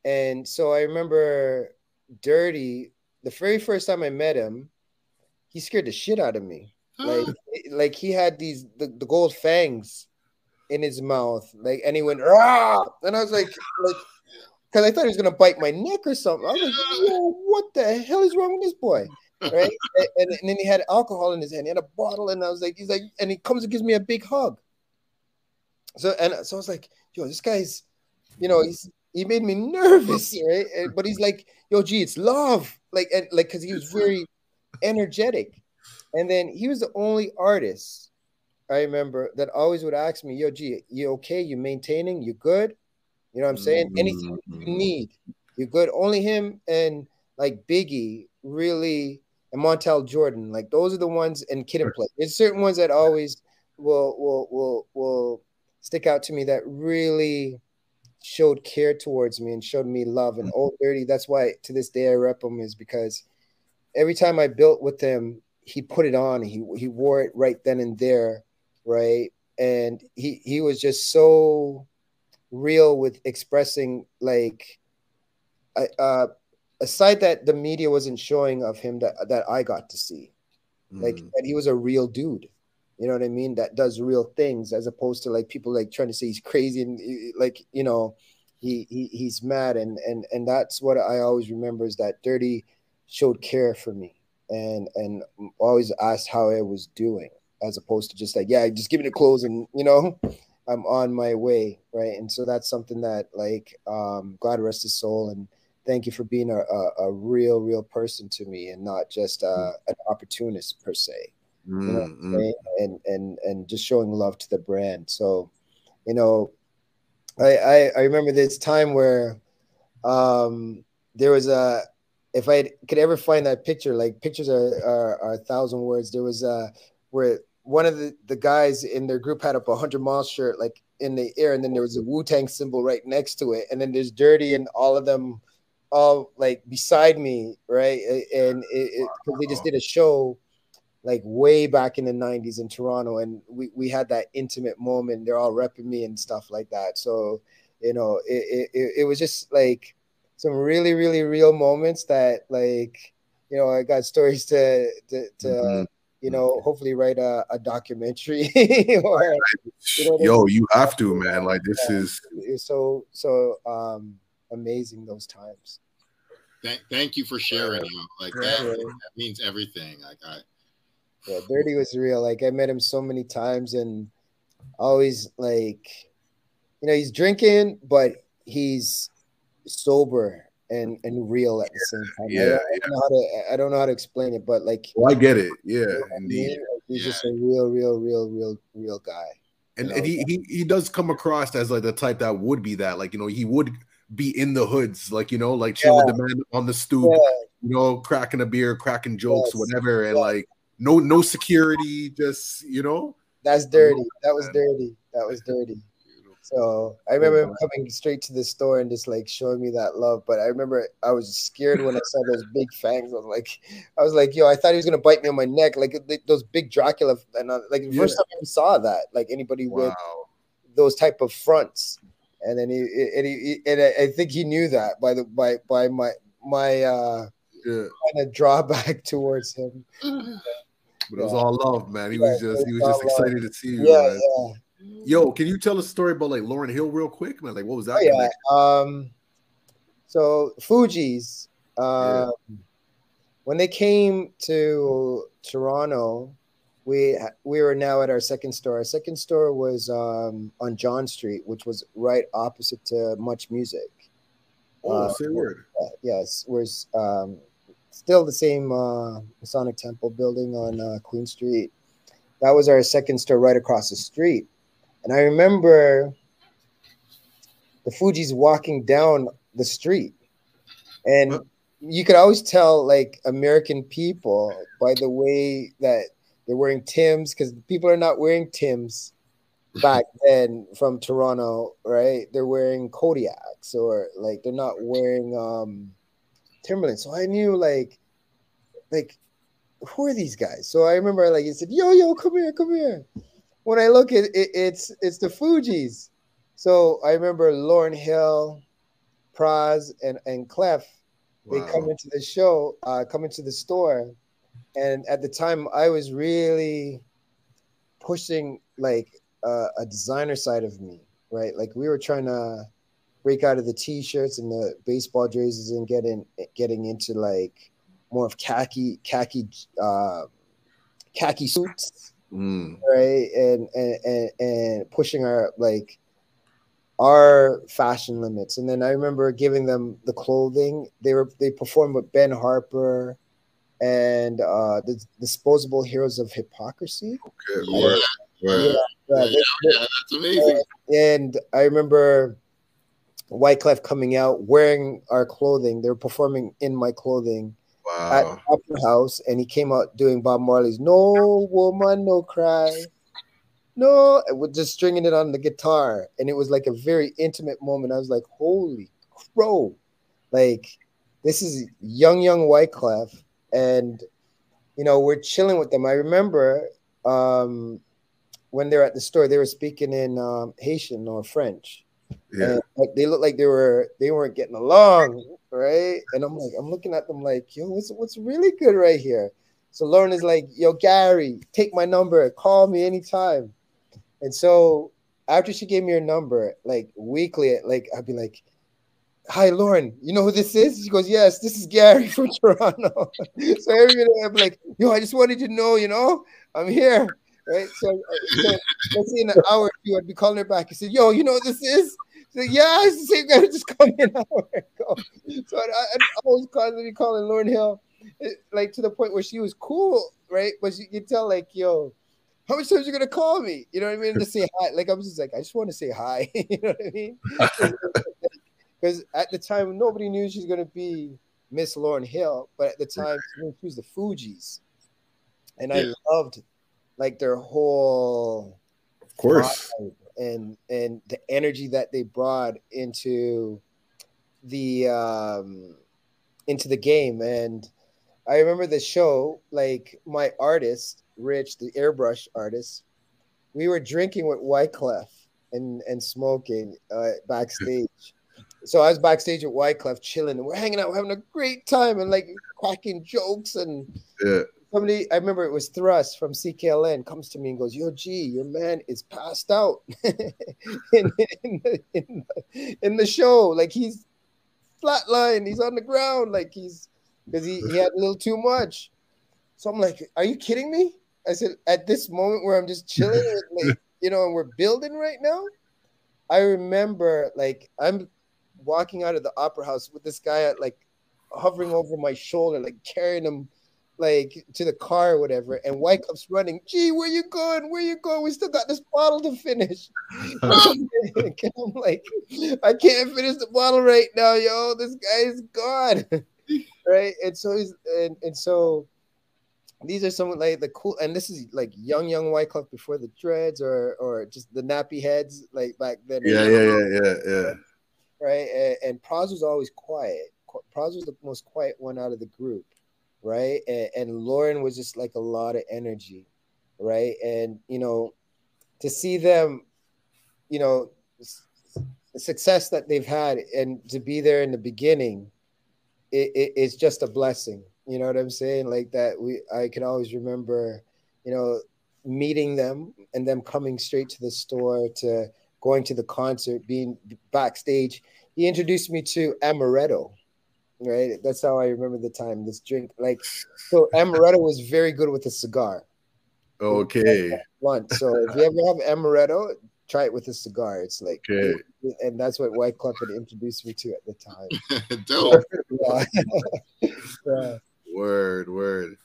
[SPEAKER 3] And so I remember Dirty, the very first time I met him, he scared the shit out of me. Like, like he had these the, the gold fangs in his mouth, like, and he went Rah! and I was like, like, because I thought he was gonna bite my neck or something. I was like, Yo, what the hell is wrong with this boy? Right? and, and, then he had alcohol in his hand. He had a bottle, and I was like, he's like, and he comes and gives me a big hug. So and so I was like, yo, this guy's, you know, he's he made me nervous, right? But he's like, yo, gee, it's love, like, and like, because he was very energetic. And then he was the only artist I remember that always would ask me, yo, gee, you okay? You maintaining? You good? You know what I'm saying? Anything you mm-hmm. need, you good. Only him and like Biggie really and Montel Jordan, like those are the ones and Kid and Play. There's certain ones that always will will will will stick out to me that really showed care towards me and showed me love. And mm-hmm. Old Dirty, that's why to this day I rep him is because every time I built with him, he put it on. He he wore it right then and there, right? And he he was just so real with expressing like a, uh, a side that the media wasn't showing of him that that I got to see, like
[SPEAKER 2] Mm.
[SPEAKER 3] that he was a real dude. You know what I mean? That does real things as opposed to like people like trying to say he's crazy and like you know he, he he's mad and and and that's what I always remember is that Dirty showed care for me and and always asked how I was doing as opposed to just like yeah just give me the clothes and you know I'm on my way right? And so that's something that like um God rest his soul and thank you for being a, a, a real real person to me and not just uh, an opportunist per se. You know
[SPEAKER 2] Mm, mm.
[SPEAKER 3] and and and just showing love to the brand. So you know I, I I remember this time where um there was a if I could ever find that picture like pictures are are, are a thousand words. There was a where one of the, the guys in their group had up a hundred mile shirt like in the air and then there was a Wu-Tang symbol right next to it and then there's dirty and all of them all like beside me right? And it, it, 'cause they just did a show like way back in the 90s in Toronto and we, we had that intimate moment they're all repping me and stuff like that. So you know it, it, it was just like some really really real moments that like you know I got stories to to, to
[SPEAKER 2] Mhm.
[SPEAKER 3] you know hopefully write a, a documentary or you know,
[SPEAKER 2] Yo, you have to, man. Like this
[SPEAKER 3] Yeah.
[SPEAKER 2] is
[SPEAKER 3] it's so so um amazing those times
[SPEAKER 1] Thank, thank you for sharing. You know, like that, that means everything. Like I,
[SPEAKER 3] Yeah, Dirty was real. Like I met him so many times and always like you know, he's drinking, but he's sober and and real at the same time. I
[SPEAKER 2] Yeah,
[SPEAKER 3] don't, I don't know how to I don't know how to explain it, but like
[SPEAKER 2] well, I get it. Yeah,
[SPEAKER 3] you know I
[SPEAKER 2] indeed.
[SPEAKER 3] mean? Like, he's just a real, real, real, real, real guy.
[SPEAKER 2] And, and he, he he does come across as like the type that would be that. Like, you know, he would be in the hoods, like, you know, like chilling the man on the stoop,
[SPEAKER 3] Yeah,
[SPEAKER 2] you know, cracking a beer, cracking jokes,
[SPEAKER 3] Yes.
[SPEAKER 2] whatever, and
[SPEAKER 3] Yeah.
[SPEAKER 2] like no no security, just you know.
[SPEAKER 3] that's dirty. That was dirty. That was dirty. So I remember him coming straight to the store and just like showing me that love. But I remember I was scared when I saw those big fangs. I was like, I was like, yo, I thought he was gonna bite me on my neck, like those big Dracula. And I, like the first time I saw that, like anybody with those type of fronts. And then he and he and I I think he knew that by the by by my my uh
[SPEAKER 2] Yeah.
[SPEAKER 3] kind of drawback towards him.
[SPEAKER 2] But it was all love, man. He was
[SPEAKER 3] Yeah,
[SPEAKER 2] just he was
[SPEAKER 3] was
[SPEAKER 2] just
[SPEAKER 3] all love.
[SPEAKER 2] excited to see you.
[SPEAKER 3] Yeah,
[SPEAKER 2] man.
[SPEAKER 3] yeah.
[SPEAKER 2] Yo, can you tell a story about like Lauryn Hill real quick, man? Like what was that?
[SPEAKER 3] Oh, yeah. Um, so Fugees, um, when they came to Toronto, we we were now at our second store. Our second store was um, on John Street, which was right opposite to Much Music.
[SPEAKER 2] Oh,
[SPEAKER 3] Uh,
[SPEAKER 2] say word.
[SPEAKER 3] uh, yes, was um, still the same uh, Masonic Temple building on uh, Queen Street. That was our second store right across the street, and I remember the Fugees walking down the street, and you could always tell like American people by the way that they're wearing Tims because people are not wearing Tims back then from Toronto, right? They're wearing Kodiaks or like they're not wearing um Timberland. So I knew like like who are these guys? So I remember like he said, Yo, yo, come here, come here. When I look at it, it's it's the Fugees. So I remember Lauryn Hill, Praz, and, and Clef, they come into the show, uh, come into the store. And at the time I was really pushing like uh, a designer side of me, right? Like we were trying to break out of the t-shirts and the baseball jerseys and getting getting into like more of khaki khaki uh, khaki suits,
[SPEAKER 2] Mm.
[SPEAKER 3] right? And and and, and pushing our like our fashion limits. And then I remember giving them the clothing. They were they performed with Ben Harper and uh the disposable heroes of hypocrisy.
[SPEAKER 2] Okay,
[SPEAKER 1] Yeah,
[SPEAKER 2] word.
[SPEAKER 1] yeah,
[SPEAKER 3] Yeah,
[SPEAKER 1] yeah,
[SPEAKER 3] they-
[SPEAKER 1] yeah, that's amazing.
[SPEAKER 3] and I remember Wyclef coming out wearing our clothing. They were performing in my clothing at
[SPEAKER 2] Wow.
[SPEAKER 3] Opera House, and he came out doing Bob Marley's "No Woman, No Cry." No, with just stringing it on the guitar, and it was like a very intimate moment. I was like, "Holy crow!" Like this is young, young Wyclef, and you know we're chilling with them. I remember um, when they're at the store, they were speaking in um, Haitian or French,
[SPEAKER 2] Yeah.
[SPEAKER 3] and like they looked like they were they weren't getting along, right? And I'm like, I'm looking at them like, yo, what's what's really good right here? So Lauryn is like, yo, Garie, take my number, call me anytime. And so after she gave me her number, like weekly, like I'd be like, Hi Lauryn, you know who this is? She goes, Yes, this is Garie from Toronto. so every minute I'm like, yo, I just wanted to know, you know, I'm here. Right. So, uh, so let's say in an hour or two, I'd be calling her back. I said, Yo, you know what this is? She's like, yeah, it's the same guy that just called me an hour ago. So I, I, I was constantly calling Lauryn Hill, eh, like to the point where she was cool, right? But you could tell, like, yo, how many times you gonna call me? You know what I mean? To say hi. Like I was just like, I just want to say hi. you know what I mean? Because at the time nobody knew she's gonna be Miss Lauryn Hill, but at the time she was the Fugees. And I loved like their whole
[SPEAKER 2] Of course.
[SPEAKER 3] and and the energy that they brought into the um into the game and i remember the show like my artist rich the airbrush artist we were drinking with wyclef and and smoking uh backstage so i was backstage with wyclef chilling and we're hanging out we're having a great time and like cracking jokes and
[SPEAKER 2] Yeah.
[SPEAKER 3] Somebody I remember it was Thrust from CKLN comes to me and goes, "Yo, G, your man is passed out in, in, the, in, the, in the show. Like he's flatline. He's on the ground. Like he's because he, he had a little too much." So I'm like, "Are you kidding me?" I said, "At this moment where I'm just chilling, like you know, and we're building right now." I remember like I'm walking out of the opera house with this guy at like hovering over my shoulder, like carrying him like to the car or whatever, and Wyclef's running. Gee, where you going? Where you going? We still got this bottle to finish. I'm like, I can't finish the bottle right now, yo. This guy is gone. right? And so he's and, and so these are some like the cool and this is like young young Wyckoff before the dreads or or just the nappy heads like back then.
[SPEAKER 2] Yeah, yeah, yeah, yeah, yeah.
[SPEAKER 3] Right. And, and Praz was always quiet. Praz was the most quiet one out of the group right? And, and Lauryn was just like a lot of energy, right? And you know, to see them, you know, the success that they've had and to be there in the beginning it, it, it's just a blessing. You know what I'm saying? Like that, we I can always remember, you know, meeting them and them coming straight to the store to going to the concert, being backstage. He introduced me to amaretto, right? That's how I remember the time. This drink, like, so amaretto was very good with a cigar.
[SPEAKER 2] Okay.
[SPEAKER 3] Blunt. So if you ever have amaretto, try it with a cigar. It's like,
[SPEAKER 2] Okay.
[SPEAKER 3] and that's what Wyclef had introduced me to at the time.
[SPEAKER 1] Dope.
[SPEAKER 3] yeah. yeah.
[SPEAKER 2] Word, word.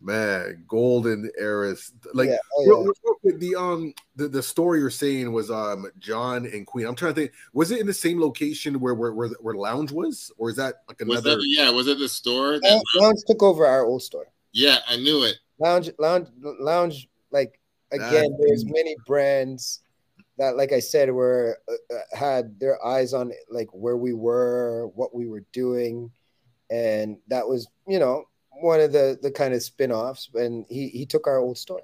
[SPEAKER 2] Man, golden eras. Like
[SPEAKER 3] Yeah, oh,
[SPEAKER 2] real-
[SPEAKER 3] yeah.
[SPEAKER 2] real quick, the um the, the story you're saying was um John and Queen. I'm trying to think, was it in the same location where where where, where Lounge was, or is that like
[SPEAKER 1] Was
[SPEAKER 2] another?
[SPEAKER 1] that yeah? Was it the store? That,
[SPEAKER 3] Lounge, Lounge took over our old store.
[SPEAKER 1] yeah, I knew it.
[SPEAKER 3] Lounge, Lounge, Lounge. Like again,
[SPEAKER 2] That-
[SPEAKER 3] there's many brands that, like I said, were uh, uh, had their eyes on like where we were, what we were doing, and that was you know one of the the kind of spin-offs. And he he took our old store.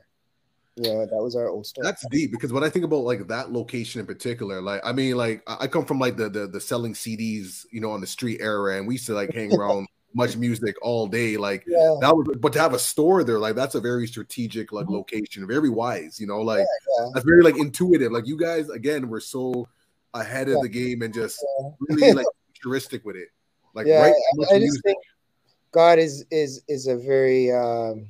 [SPEAKER 3] Yeah, that was our old store.
[SPEAKER 2] That's deep because when I think about like that location in particular, like I mean, like I come from like the the, the selling CDs, you know, on the street era, and we used to like hang around much music all day. Like
[SPEAKER 3] yeah,
[SPEAKER 2] that was, but to have a store there, like that's a very strategic like location, very wise, you know, like
[SPEAKER 3] Mm-hmm. yeah.
[SPEAKER 2] that's very like intuitive. Like you guys again were so ahead of the game and just
[SPEAKER 3] Yeah.
[SPEAKER 2] really like futuristic with it. Like
[SPEAKER 3] yeah,
[SPEAKER 2] right,
[SPEAKER 3] I, I just think God is is is a very um,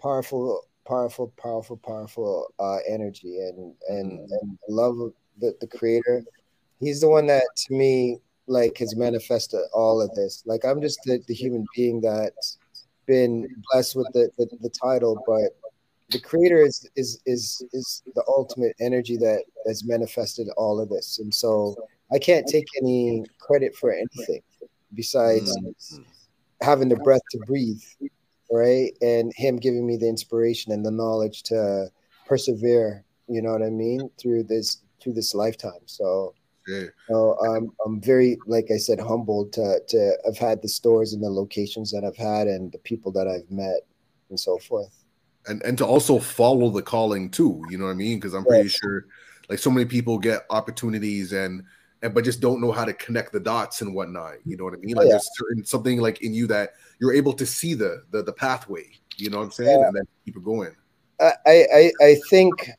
[SPEAKER 3] powerful, powerful, powerful, powerful uh, energy, and and
[SPEAKER 2] Mhm.
[SPEAKER 3] and love the the Creator. He's the one that to me like has manifested all of this. Like I'm just the, the human being that's been blessed with the, the the title, but the Creator is is is is the ultimate energy that has manifested all of this, and so I can't take any credit for anything besides
[SPEAKER 2] Mhm.
[SPEAKER 3] Having the breath to breathe, right? And him giving me the inspiration and the knowledge to persevere, you know what I mean, through this through this lifetime. So
[SPEAKER 2] yeah.
[SPEAKER 3] know, um, I'm very, like I said, humbled to to have had the stores and the locations that I've had and the people that I've met and so forth.
[SPEAKER 2] and and to also follow the calling too you know what i mean because i'm pretty sure like so many people get opportunities and and but just don't know how to connect the dots and whatnot you know what i mean like
[SPEAKER 3] Yeah.
[SPEAKER 2] there's certain something like in you that you're able to see the the, the pathway you know what i'm saying
[SPEAKER 3] Yeah.
[SPEAKER 2] and then keep it going
[SPEAKER 3] I, I I think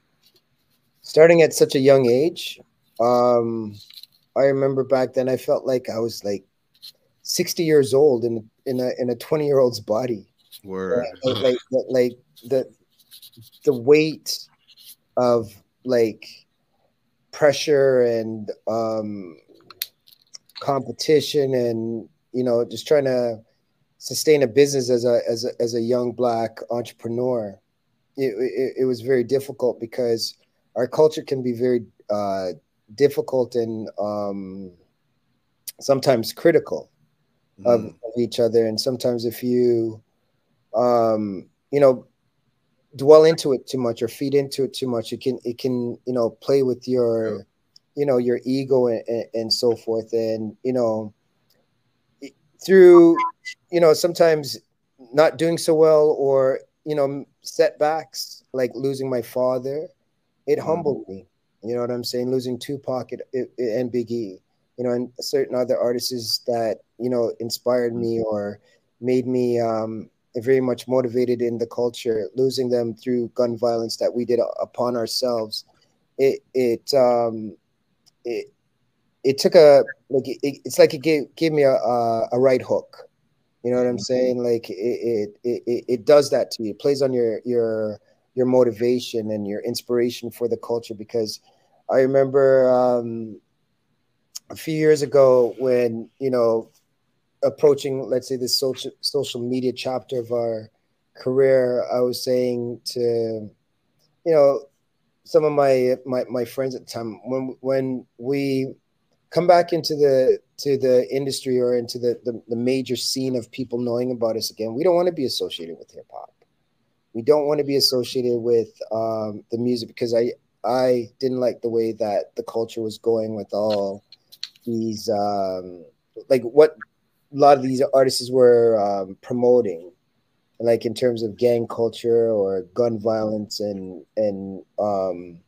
[SPEAKER 3] starting at such a young age, um, I remember back then I felt like I was like 60 years old in in a in a 20 year old's body.
[SPEAKER 2] where
[SPEAKER 3] Like, like like the the weight of like pressure and um competition and you know just trying to sustain a business as a as a, as a young black entrepreneur. It, it, it was very difficult because our culture can be very uh, difficult and um, sometimes critical of,
[SPEAKER 2] Mm,
[SPEAKER 3] of each other. And sometimes if you um, you know dwell into it too much or feed into it too much. It can it can you know play with your you know your ego and, and, and so forth. And you know through you know sometimes not doing so well or you know setbacks like losing my father it
[SPEAKER 2] Mhm.
[SPEAKER 3] humbled me. You know what i'm saying? Losing tupac and, and big e you know and certain other artists that you know inspired me or made me um very much motivated in the culture losing them through gun violence that we did upon ourselves. It it um it it took a like it, it's like it gave gave me a, a a right hook. You know what i'm saying? Like it, it it it it does that to you. It plays on your your your motivation and your inspiration for the culture because i remember um a few years ago when you know approaching let's say this social social media chapter of our career i was saying to you know some of my my, my friends at the time when when we come back into the to the industry or into the, the the major scene of people knowing about us again we don't want to be associated with hip hop. We don't want to be associated with um, the music because i i didn't like the way that the culture was going with all these um like what a lot of these artists were um, promoting like in terms of gang culture or gun violence and and um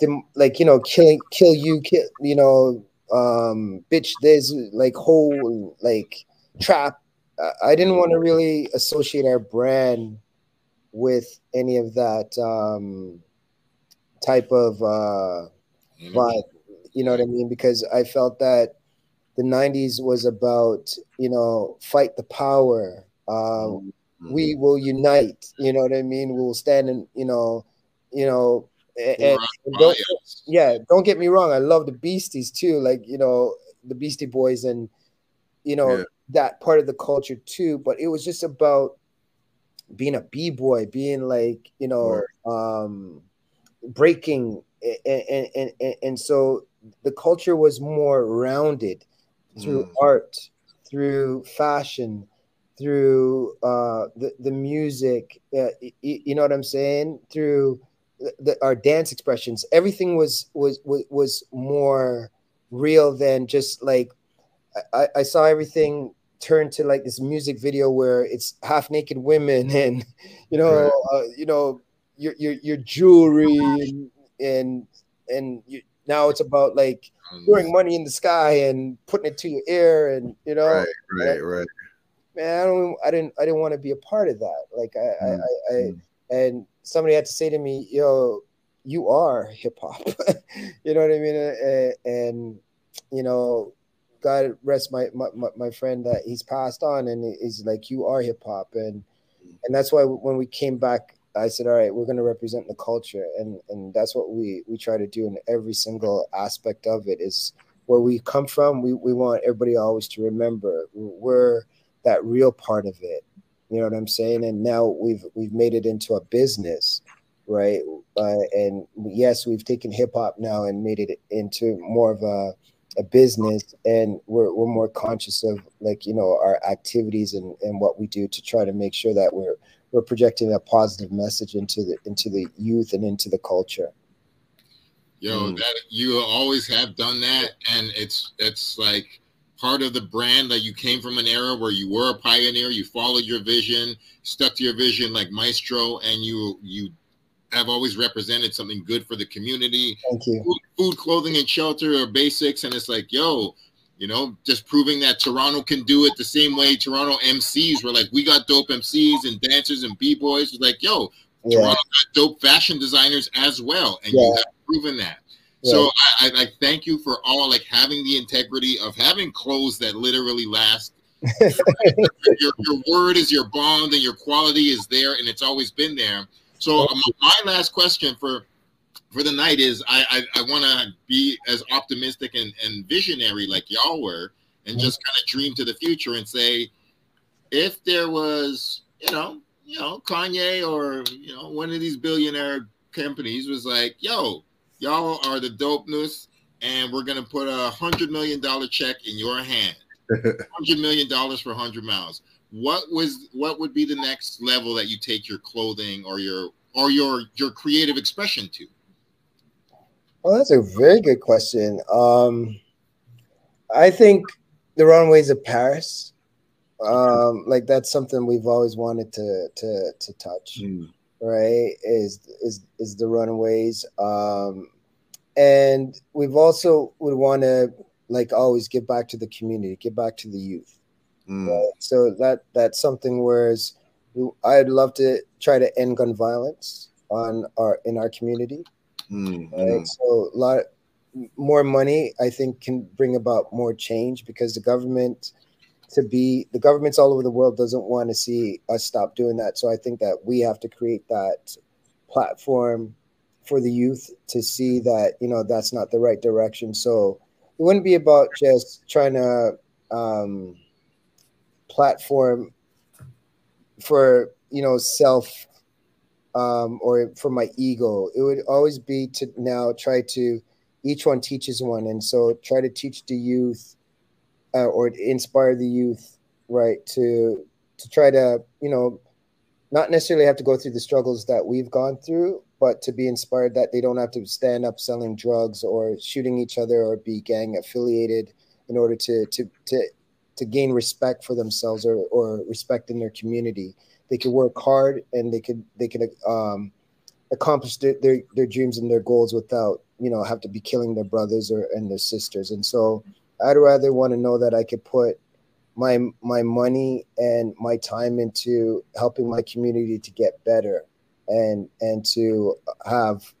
[SPEAKER 3] them like you know killing kill you kill you know um bitch there's like whole like trap. I- i didn't want to really associate our brand with any of that um type of uh vibe you know what i mean? Because i felt that the 90s was about you know fight the power. Um we will unite you know what i mean? We'll stand and you know you know and, and don't, yeah don't get me wrong i love the beasties too like you know the beastie boys and you know
[SPEAKER 2] Yeah.
[SPEAKER 3] that part of the culture too but it was just about being a b-boy being like you know um breaking and, and and and so the culture was more rounded through
[SPEAKER 2] Mm.
[SPEAKER 3] art through fashion through uh the, the music uh, y- you know what i'm saying? Through the, our dance expressions. Everything was was was, was more real than just like I, I saw everything turn to like this music video where it's half naked women and you know uh, you know your your your jewelry and and and you, now it's about like throwing money in the sky and putting it to your ear and you know
[SPEAKER 2] Right, right, right.
[SPEAKER 3] man I don't I didn't I didn't want to be a part of that. Like I I,
[SPEAKER 2] Mm,
[SPEAKER 3] I, I and somebody had to say to me yo you are hip hop. You know what I mean? And, and you know God rest my, my my my friend that he's passed on and he's like you are hip hop. And and that's why when we came back I said all right we're going to represent the culture and and that's what we we try to do in every single aspect of it is where we come from we we want everybody always to remember we're that real part of it. You know what I'm saying? And now we've we've made it into a business right? Uh, and yes we've taken hip hop now and made it into more of a a business and we're, we're more conscious of like you know our activities and, and what we do to try to make sure that we're we're projecting a positive message into the into the youth and into the culture
[SPEAKER 1] Yo,
[SPEAKER 2] Mm.
[SPEAKER 1] that you always have done that, and it's it's like part of the brand that you came from an era where you were a pioneer. You followed your vision, stuck to your vision like maestro, and you you have always represented something good for the community.
[SPEAKER 3] thank you
[SPEAKER 1] Food, food, clothing, and shelter are basics, and it's like, yo, you know, just proving that Toronto can do it the same way Toronto MCs were like, we got dope MCs and dancers and b boys. Like, yo,
[SPEAKER 3] yeah
[SPEAKER 1] Toronto got dope fashion designers as well, and
[SPEAKER 3] Yeah.
[SPEAKER 1] you have proven that. So I, I, I thank you for all like having the integrity of having clothes that literally last. your, your word is your bond, and your quality is there, and it's always been there. So um, my last question for for the night is I I, I want to be as optimistic and, and visionary like y'all were, and just mm-hmm. kind of dream to the future and say, if there was, you know, you know, Kanye or you know, one of these billionaire companies was like, yo, y'all are the dopeness, and we're gonna put a hundred million dollar check in your hand. Hundred million dollars for hundred miles. What was what would be the next level that you take your clothing or your or your your creative expression to?
[SPEAKER 3] Oh, that's a very good question. Um, I think the runways of Paris, um, like that's something we've always wanted to to to touch,
[SPEAKER 2] Mm.
[SPEAKER 3] right? Is is is the runways, um, and we've also would want to like always give back to the community, give back to the youth.
[SPEAKER 2] Mm.
[SPEAKER 3] Right? So that that's something. Whereas I'd love to try to end gun violence on our in our community
[SPEAKER 2] Mm.
[SPEAKER 3] right? So a lot more money, I think, can bring about more change because the government to be the governments all over the world doesn't want to see us stop doing that. So I think that we have to create that platform for the youth to see that you know that's not the right direction. So it wouldn't be about just trying to um, platform for you know self um, or for my ego. It would always be to now try to each one teaches one, and so try to teach the youth uh, or inspire the youth, right? To to try to you know not necessarily have to go through the struggles that we've gone through, but to be inspired that they don't have to stand up selling drugs or shooting each other or be gang affiliated in order to to to to gain respect for themselves or, or respect in their community they could work hard and they could they could um, accomplish their, their, their dreams and their goals without you know have to be killing their brothers or and their sisters. And so i'd rather want to know that i could put my my money and my time into helping my community to get better and and to have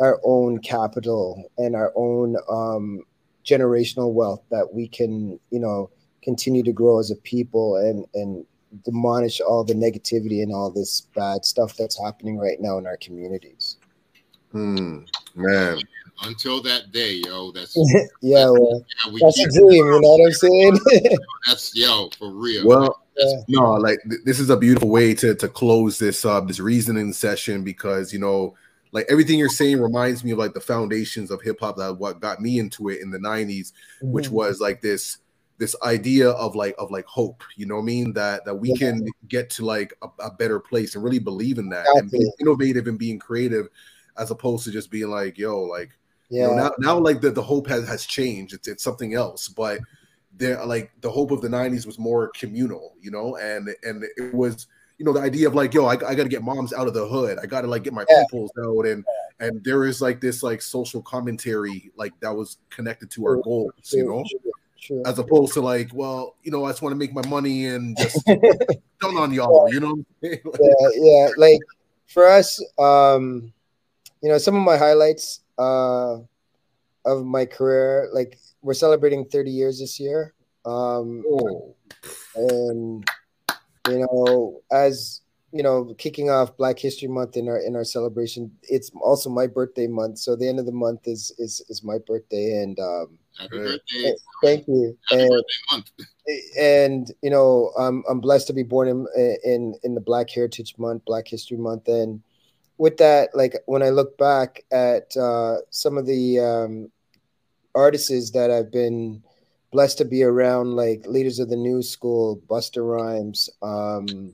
[SPEAKER 3] our own capital and our own um, generational wealth that we can you know continue to grow as a people and and demolish all the negativity and all this bad stuff that's happening right now in our communities.
[SPEAKER 2] Hmm, man.
[SPEAKER 1] Until that day, yo. That's
[SPEAKER 3] yeah, well,
[SPEAKER 1] yeah, we
[SPEAKER 3] that's a dream. You know what I'm saying?
[SPEAKER 1] That's yo for real.
[SPEAKER 2] Well,
[SPEAKER 3] Yeah.
[SPEAKER 2] no, like th- this is a beautiful way to to close this uh this reasoning session because you know, like everything you're saying reminds me of like the foundations of hip hop that what got me into it in the 90s, which
[SPEAKER 3] Mhm.
[SPEAKER 2] was like this this idea of like of like hope, you know what I mean? That that we
[SPEAKER 3] Yeah.
[SPEAKER 2] can get to like a, a better place and really believe in that and being innovative and being creative as opposed to just being like, yo, like you
[SPEAKER 3] yeah,
[SPEAKER 2] know, now, now like the, the hope has, has changed. It's it's something else. But there like the hope of the 90s was more communal, you know, and and it was, you know, the idea of like, yo, I, I gotta get moms out of the hood. I gotta like get my
[SPEAKER 3] Yeah.
[SPEAKER 2] peoples out and and there is like this like social commentary like that was connected to our goals, you know,
[SPEAKER 3] true,
[SPEAKER 2] as opposed to like, well, you know, I just want to make my money and just down on y'all, you know. Like,
[SPEAKER 3] yeah, yeah. Like for us, um, you know, some of my highlights uh of my career, like we're celebrating 30 years this year. Um
[SPEAKER 2] oh,
[SPEAKER 3] and you know, as you know, kicking off Black History Month in our in our celebration, it's also my birthday month. So the end of the month is is is my birthday and um
[SPEAKER 1] Happy
[SPEAKER 2] Right.
[SPEAKER 1] birthday.
[SPEAKER 3] thank you.
[SPEAKER 1] Happy
[SPEAKER 3] And
[SPEAKER 1] birthday month.
[SPEAKER 3] and you know I'm I'm blessed to be born in in in the Black Heritage Month, Black History Month, and with that, like when I look back at uh, some of the um, artists that I've been blessed to be around, like leaders of the new school, Busta Rhymes, um,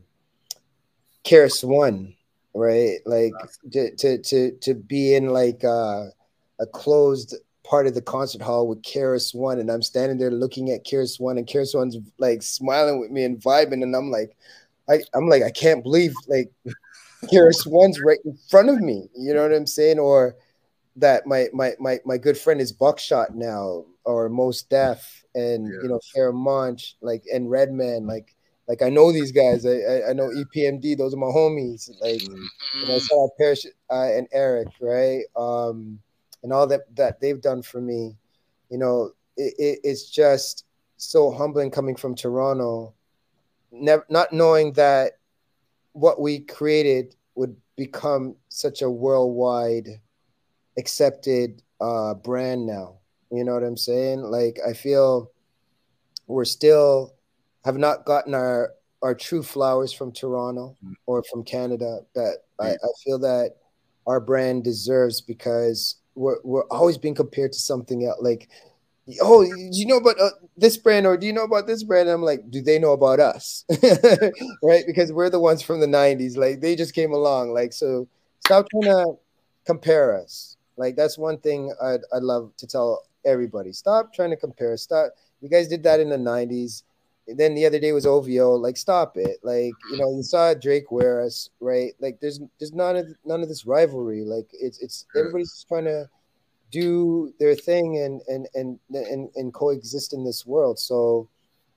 [SPEAKER 3] KRS-One, right? Like to to to to be in like uh, a closed part of the concert hall with KRS-One, and I'm standing there looking at KRS-One, and KRS-One's like smiling with me and vibing, and I'm like, I, I'm like, I can't believe like KRS-One's right in front of me. You know what I'm saying? Or that my my my my good friend is Buckshot now, or Mos Def, and
[SPEAKER 2] Yeah.
[SPEAKER 3] you know Pharoahe Monch, like and Redman, like like I know these guys. I I, I know EPMD. Those are my homies. Like
[SPEAKER 2] mm,
[SPEAKER 3] you know, shout out Parrish uh, and Eric, right? Um, and all that that they've done for me. You know, it, it, it's just so humbling coming from Toronto, never not knowing that what we created would become such a worldwide accepted uh, brand now. You know what I'm saying? Like I feel we're still have not gotten our our true flowers from Toronto or from Canada that I, I feel that our brand deserves because we're, we're always being compared to something else like oh do you know about uh, this brand or do you know about this brand? I'm like do they know about us? Right? Because we're the ones from the 90s like they just came along. Like so stop trying to compare us. Like that's one thing i'd, I'd love to tell everybody. Stop trying to compare stop you guys did that in the 90s then the other day was OVO. Like, stop it. Like, you know, you saw Drake wear us, right? Like, there's there's none of none of this rivalry. Like, it's it's everybody's just trying to do their thing and and and and and coexist in this world. So,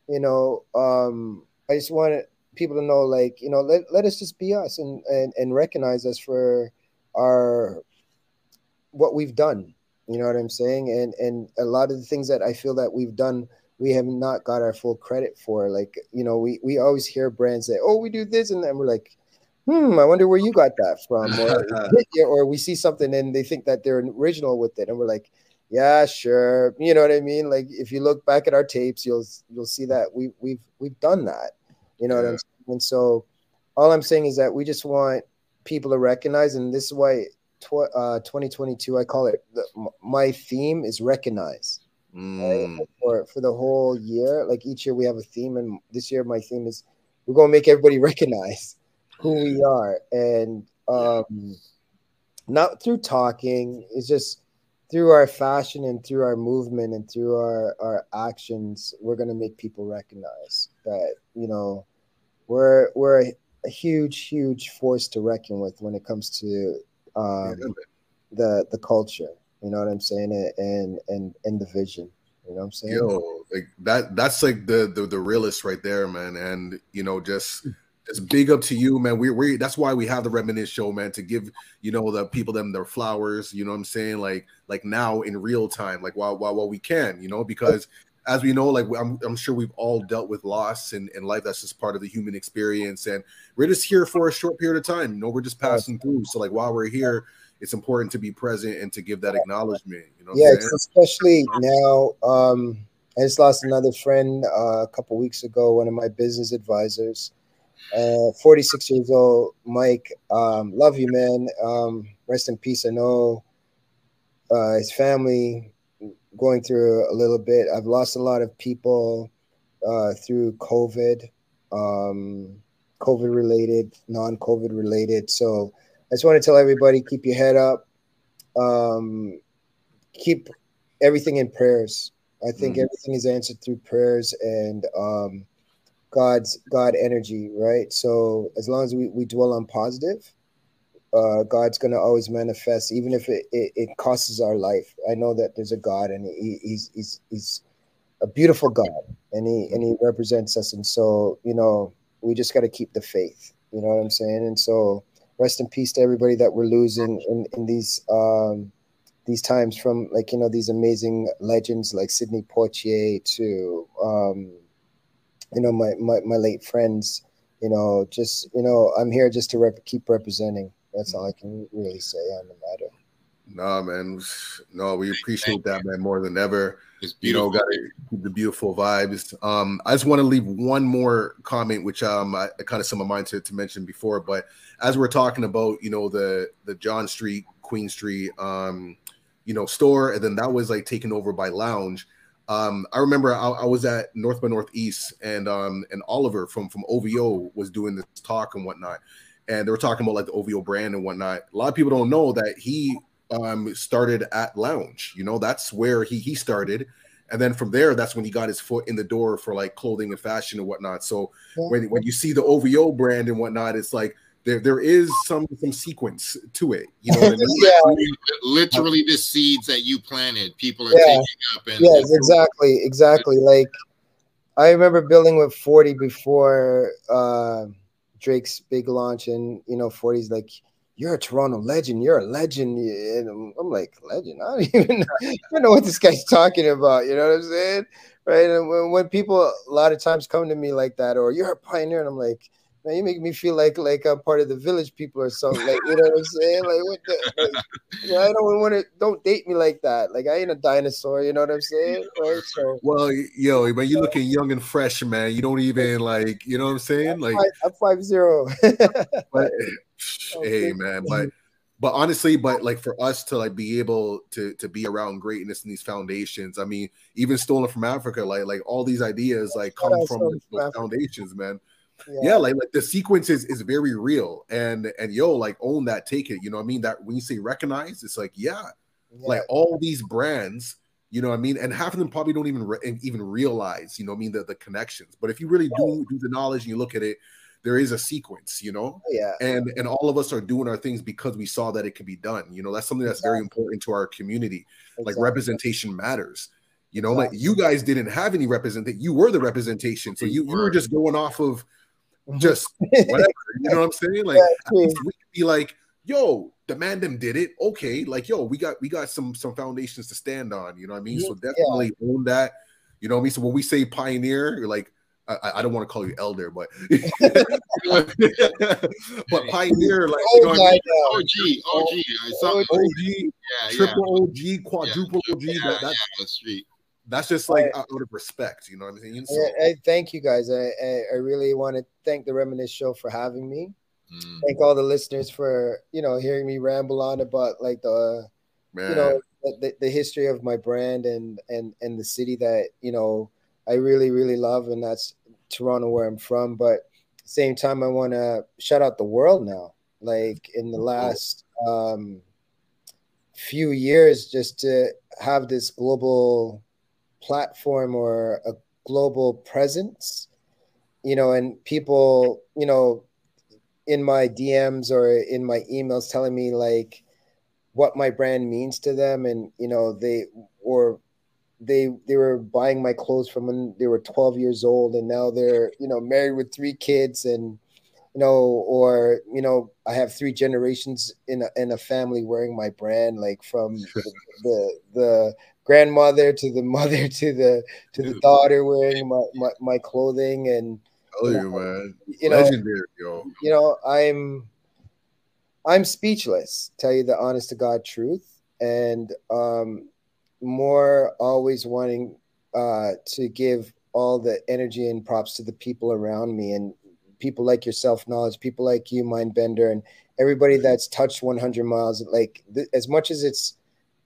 [SPEAKER 3] you know, um, I just wanted people to know, like, you know, let, let us just be us and, and and recognize us for our what we've done. You know what I'm saying? And and a lot of the things that I feel that we've done we have not got our full credit for. Like, you know, we we always hear brands say, "Oh, we do this," and then we're like, "Hmm, I wonder where you got that from." Or, or we see something and they think that they're original with it, and we're like, "Yeah, sure." You know what I mean? Like, if you look back at our tapes, you'll you'll see that we we've we've done that. You know what I'm saying? And so, all I'm saying is that we just want people to recognize, and this is why. Tw- uh, 2022, I call it the, my theme is recognize
[SPEAKER 2] mm,
[SPEAKER 3] right? for for the whole year. Like each year we have a theme, and this year my theme is we're gonna make everybody recognize who we are, and um, not through talking. It's just through our fashion and through our movement and through our our actions. We're gonna make people recognize that you know we're we're a huge huge force to reckon with when it comes to um, yeah. the the culture. You know what I'm saying? And and and the vision. You know what I'm saying?
[SPEAKER 2] Yo, like that that's like the the the realist right there, man. And you know, just mm. it's big up to you, man. We we that's why we have the reminisce show, man, to give you know the people them their flowers. You know what I'm saying? Like like now in real time, like while while while we can, you know, because as we know, like I'm, I'm sure we've all dealt with loss in, in life. That's just part of the human experience, and we're just here for a short period of time. You know, we're just passing through. So like while we're here, it's important to be present and to give that acknowledgement. You know,
[SPEAKER 3] yeah, especially now. Um, I just lost another friend uh, a couple weeks ago. One of my business advisors, uh, 46 years old, Mike. Um, love you, man. Um, rest in peace. I know uh, his family going through a little bit. I've lost a lot of people uh, through COVID, um, COVID related, non COVID related. So I just want to tell everybody keep your head up, um, keep everything in prayers. I think mm-hmm. everything is answered through prayers and um, God's God energy, right? So as long as we, we dwell on positive, uh, God's going to always manifest, even if it, it, it, costs our life. I know that there's a God and he, he's, he's, he's a beautiful God and he, and he represents us. And so, you know, we just got to keep the faith, you know what I'm saying? And so, rest in peace to everybody that we're losing in, in these um, these times from like you know these amazing legends like Sidney Poitier to um, you know my, my my late friends. You know, just you know, I'm here just to rep- keep representing. That's all I can really say on the matter.
[SPEAKER 2] No, man. No, we appreciate that, man, more than ever. It's beautiful. You know, got the beautiful vibes. Um, I just want to leave one more comment, which um, I, I kind of some of mine to, to mention before, but as we're talking about, you know, the the John Street, Queen Street, um, you know, store, and then that was like taken over by Lounge. Um, I remember I, I, was at North by Northeast, and um, and Oliver from from OVO was doing this talk and whatnot, and they were talking about like the OVO brand and whatnot. A lot of people don't know that he um, started at Lounge. You know, that's where he he started, and then from there, that's when he got his foot in the door for like clothing and fashion and whatnot. So yeah. when when you see the OVO brand and whatnot, it's like there there is some some sequence to it. You know, I mean?
[SPEAKER 1] yeah. literally the seeds that you planted, people are yeah. taking up. And
[SPEAKER 3] yes, exactly, exactly. Like I remember building with Forty before uh, Drake's big launch, and you know, 40's like you're a Toronto legend. You're a legend. And I'm like, legend? I don't even know, I don't know what this guy's talking about. You know what I'm saying? Right. And when, when people a lot of times come to me like that, or you're a pioneer, and I'm like, man, you make me feel like like I'm part of the village people or something. Like, you know what I'm saying? Like, what the, like, you know, I don't want to. Don't date me like that. Like, I ain't a dinosaur. You know what I'm saying? Right? So,
[SPEAKER 2] well, yo, man, you're looking young and fresh, man. You don't even like, you know what I'm saying?
[SPEAKER 3] I'm
[SPEAKER 2] like,
[SPEAKER 3] I'm five zero.
[SPEAKER 2] but, hey, man, but but honestly but like for us to like be able to to be around greatness in these foundations i mean even stolen from africa like like all these ideas like come from those foundations man yeah. yeah, like like the sequence is is very real and and yo like own that take it you know what i mean that when you say recognize it's like yeah, yeah. like all these brands you know what i mean and half of them probably don't even re- even realize you know i mean the, the connections but if you really do do the knowledge and you look at it there is a sequence you know oh,
[SPEAKER 3] yeah
[SPEAKER 2] and and all of us are doing our things because we saw that it can be done you know that's something that's exactly. very important to our community exactly. like representation matters you know exactly. like you guys didn't have any representation you were the representation so you, you were just going off of. Just whatever. you know what I'm saying? Like yeah, we could be like, yo, the man them did it. Okay, like yo, we got we got some some foundations to stand on. You know what I mean? So definitely yeah. own that. You know what I mean? So when we say pioneer, you're like I, I, don't want to call you elder, but but pioneer, like you know I mean?
[SPEAKER 1] OG, OG,
[SPEAKER 2] OG, OG, yeah, triple yeah. OG, quadruple OG. Yeah, that, that, yeah, street that's just like out of respect, you know what I'm saying? So,
[SPEAKER 3] I, I thank you guys. I, I, I really want to thank the Reminisce Show for having me. Mm. Thank all the listeners for you know hearing me ramble on about like the Man. you know the, the history of my brand and and and the city that you know I really really love, and that's Toronto where I'm from. But same time, I want to shout out the world now. Like in the last um, few years, just to have this global platform or a global presence, you know, and people, you know, in my DMs or in my emails telling me like, what my brand means to them, and you know they or they they were buying my clothes from when they were 12 years old. And now they're you know married with three kids and you know or you know i have three generations in a, in a family wearing my brand like from the, the the grandmother to the mother to the to the daughter wearing my my, my clothing and
[SPEAKER 2] Oh, you man,
[SPEAKER 3] you know
[SPEAKER 2] legendary, yo.
[SPEAKER 3] you know i'm i'm speechless tell you the honest to god truth. And um more always wanting uh to give all the energy and props to the people around me and people like yourself knowledge people like you Mindbender and everybody that's touched 100 miles. Like th- as much as it's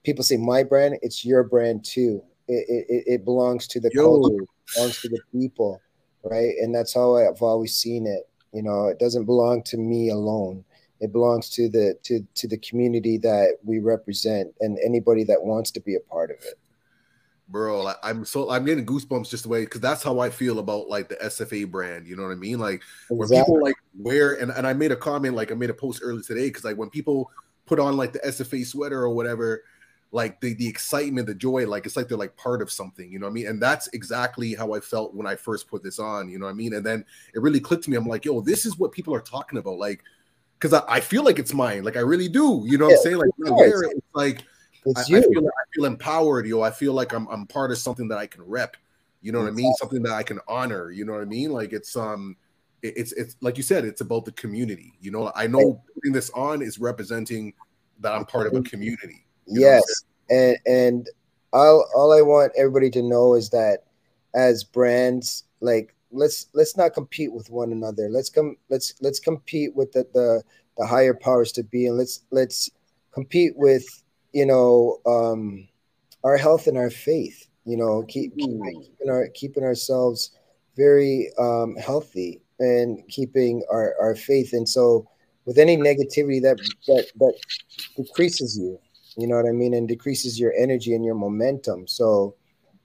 [SPEAKER 3] people say my brand it's your brand too. It, it, it belongs to the
[SPEAKER 2] Yo.
[SPEAKER 3] culture belongs to the people right? And that's how i've always seen it. You know it doesn't belong to me alone. It belongs to the to to the community that we represent and anybody that wants to be a part of it.
[SPEAKER 2] Bro i'm so i'm getting goosebumps just the way because that's how i feel about like the sfa brand you know what i mean? Like when people like wear and, and i made a comment like i made a post earlier today because like when people put on like the sfa sweater or whatever like the the excitement the joy like it's like they're like part of something you know what i mean and that's exactly how i felt when i first put this on you know what i mean and then it really clicked to me i'm like yo this is what people are talking about like because I, I feel like it's mine like i really do you know what i'm saying like when I wear it, it's like
[SPEAKER 3] it's
[SPEAKER 2] I, I feel I feel empowered, yo. I feel like I'm I'm part of something that I can rep. You know what I mean? Something that I can honor. You know what I mean? Like it's um, it- it's it's like you said, it's about the community. You know, I know putting this on is representing that I'm part of a community. You know what I'm
[SPEAKER 3] yes. And and all, all i want everybody to know is that as brands like let's let's not compete with one another. Let's come let's let's compete with the the, the higher powers to be and let's let's compete with you know um our health and our faith you know keep, keep keeping our keeping ourselves very um healthy and keeping our our faith. And so with any negativity that that that decreases you you know what i mean? And decreases your energy and your momentum. So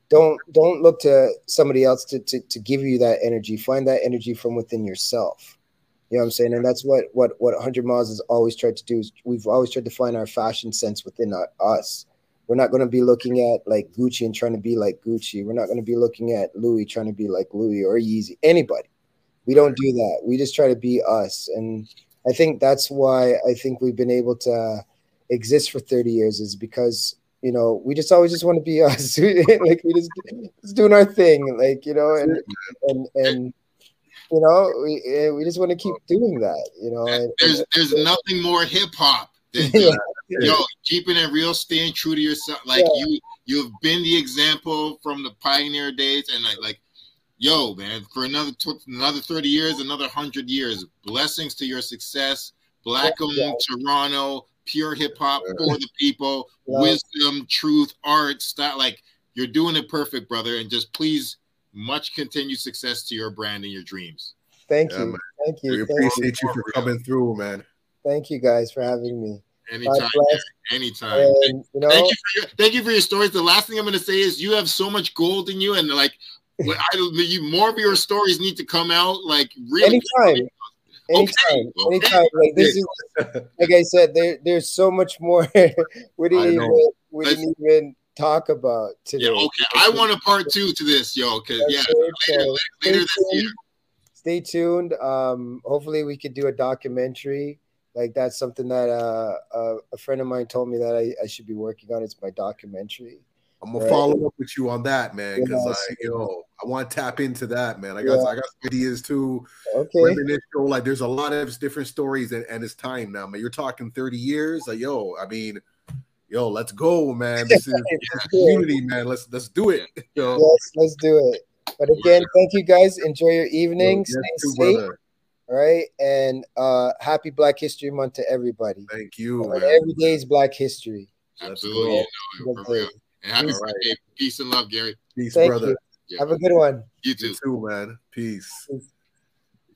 [SPEAKER 3] don't don't look to somebody else to, to to give you that energy. Find that energy from within yourself. You know what i'm saying? And that's what what what 100 miles has always tried to do is we've always tried to find our fashion sense within our, us. We're not going to be looking at like gucci and trying to be like gucci. We're not going to be looking at louis trying to be like louis or yeezy. Anybody. We don't do that. We just try to be us. And i think that's why i think we've been able to exist for 30 years is because you know we just always just want to be us like we just, just doing our thing like you know and and and you know we eh, we just want to keep doing that you know and,
[SPEAKER 1] There's there's nothing more hip hop than
[SPEAKER 3] Yeah.
[SPEAKER 1] yo keeping it real, staying true to yourself. Like
[SPEAKER 3] Yeah.
[SPEAKER 1] you you've been the example from the pioneer days, and like like yo man, for another tw- another thirty years, another hundred years, blessings to your success. Black owned
[SPEAKER 3] Yeah.
[SPEAKER 1] Toronto, pure hip hop for the people,
[SPEAKER 3] Love.
[SPEAKER 1] wisdom, truth, art, style. Like you're doing it perfect, brother. And just please, much continued success to your brand and your dreams.
[SPEAKER 3] thank
[SPEAKER 2] Yeah,
[SPEAKER 3] you
[SPEAKER 2] man.
[SPEAKER 3] thank
[SPEAKER 2] We
[SPEAKER 3] you thank
[SPEAKER 2] appreciate you for coming through, man.
[SPEAKER 3] thank you guys for having me
[SPEAKER 1] Anytime,
[SPEAKER 3] God
[SPEAKER 1] anytime.
[SPEAKER 3] and you know
[SPEAKER 1] Thank you for your thank you for your stories. The last thing I'm going to say is you have so much gold in you, and like, I you more of your stories need to come out. Like, really,
[SPEAKER 3] anytime anytime
[SPEAKER 1] okay.
[SPEAKER 3] anytime like this is like i said there there's so much more we didn't even we didn't even talk about today
[SPEAKER 1] Yeah, okay. I want a part two to this, yo, because yeah, later, later, later
[SPEAKER 3] stay
[SPEAKER 1] this year.
[SPEAKER 3] tuned. Stay tuned. Um, hopefully, we could do a documentary. Like that's something that uh, uh, a friend of mine told me that I, I should be working on. It's my documentary.
[SPEAKER 2] I'm gonna
[SPEAKER 3] Right.
[SPEAKER 2] follow up with you on that, man, because
[SPEAKER 3] Yeah,
[SPEAKER 2] I, yo, I want to tap into that, man. I got,
[SPEAKER 3] Yeah.
[SPEAKER 2] I got some ideas too.
[SPEAKER 3] Okay.
[SPEAKER 2] Reminisce, yo, like there's a lot of different stories, and, and it's time now, man. You're talking 30 years, like, yo, I mean, yo, let's go, man. This is
[SPEAKER 3] Let's do it.
[SPEAKER 2] community, man. Let's let's do it. Yo,
[SPEAKER 3] Yes, let's do it. But again, thank you guys. Enjoy your evening.
[SPEAKER 2] Yes,
[SPEAKER 3] Stay
[SPEAKER 2] too,
[SPEAKER 3] safe.
[SPEAKER 2] brother.
[SPEAKER 3] All right. And uh, happy Black History Month to everybody.
[SPEAKER 2] Thank you,
[SPEAKER 3] And
[SPEAKER 2] man.
[SPEAKER 3] every day is Black History.
[SPEAKER 2] Let's
[SPEAKER 1] Absolutely,
[SPEAKER 2] go.
[SPEAKER 1] you know,
[SPEAKER 3] Good
[SPEAKER 1] for real.
[SPEAKER 3] day.
[SPEAKER 1] And happy
[SPEAKER 3] Peace.
[SPEAKER 1] birthday, peace and love, Garie.
[SPEAKER 2] Peace,
[SPEAKER 3] Thank
[SPEAKER 2] brother.
[SPEAKER 3] you.
[SPEAKER 1] Yeah.
[SPEAKER 3] Have a good one.
[SPEAKER 1] You
[SPEAKER 2] You
[SPEAKER 1] too.
[SPEAKER 2] too, man. Peace.
[SPEAKER 3] Peace.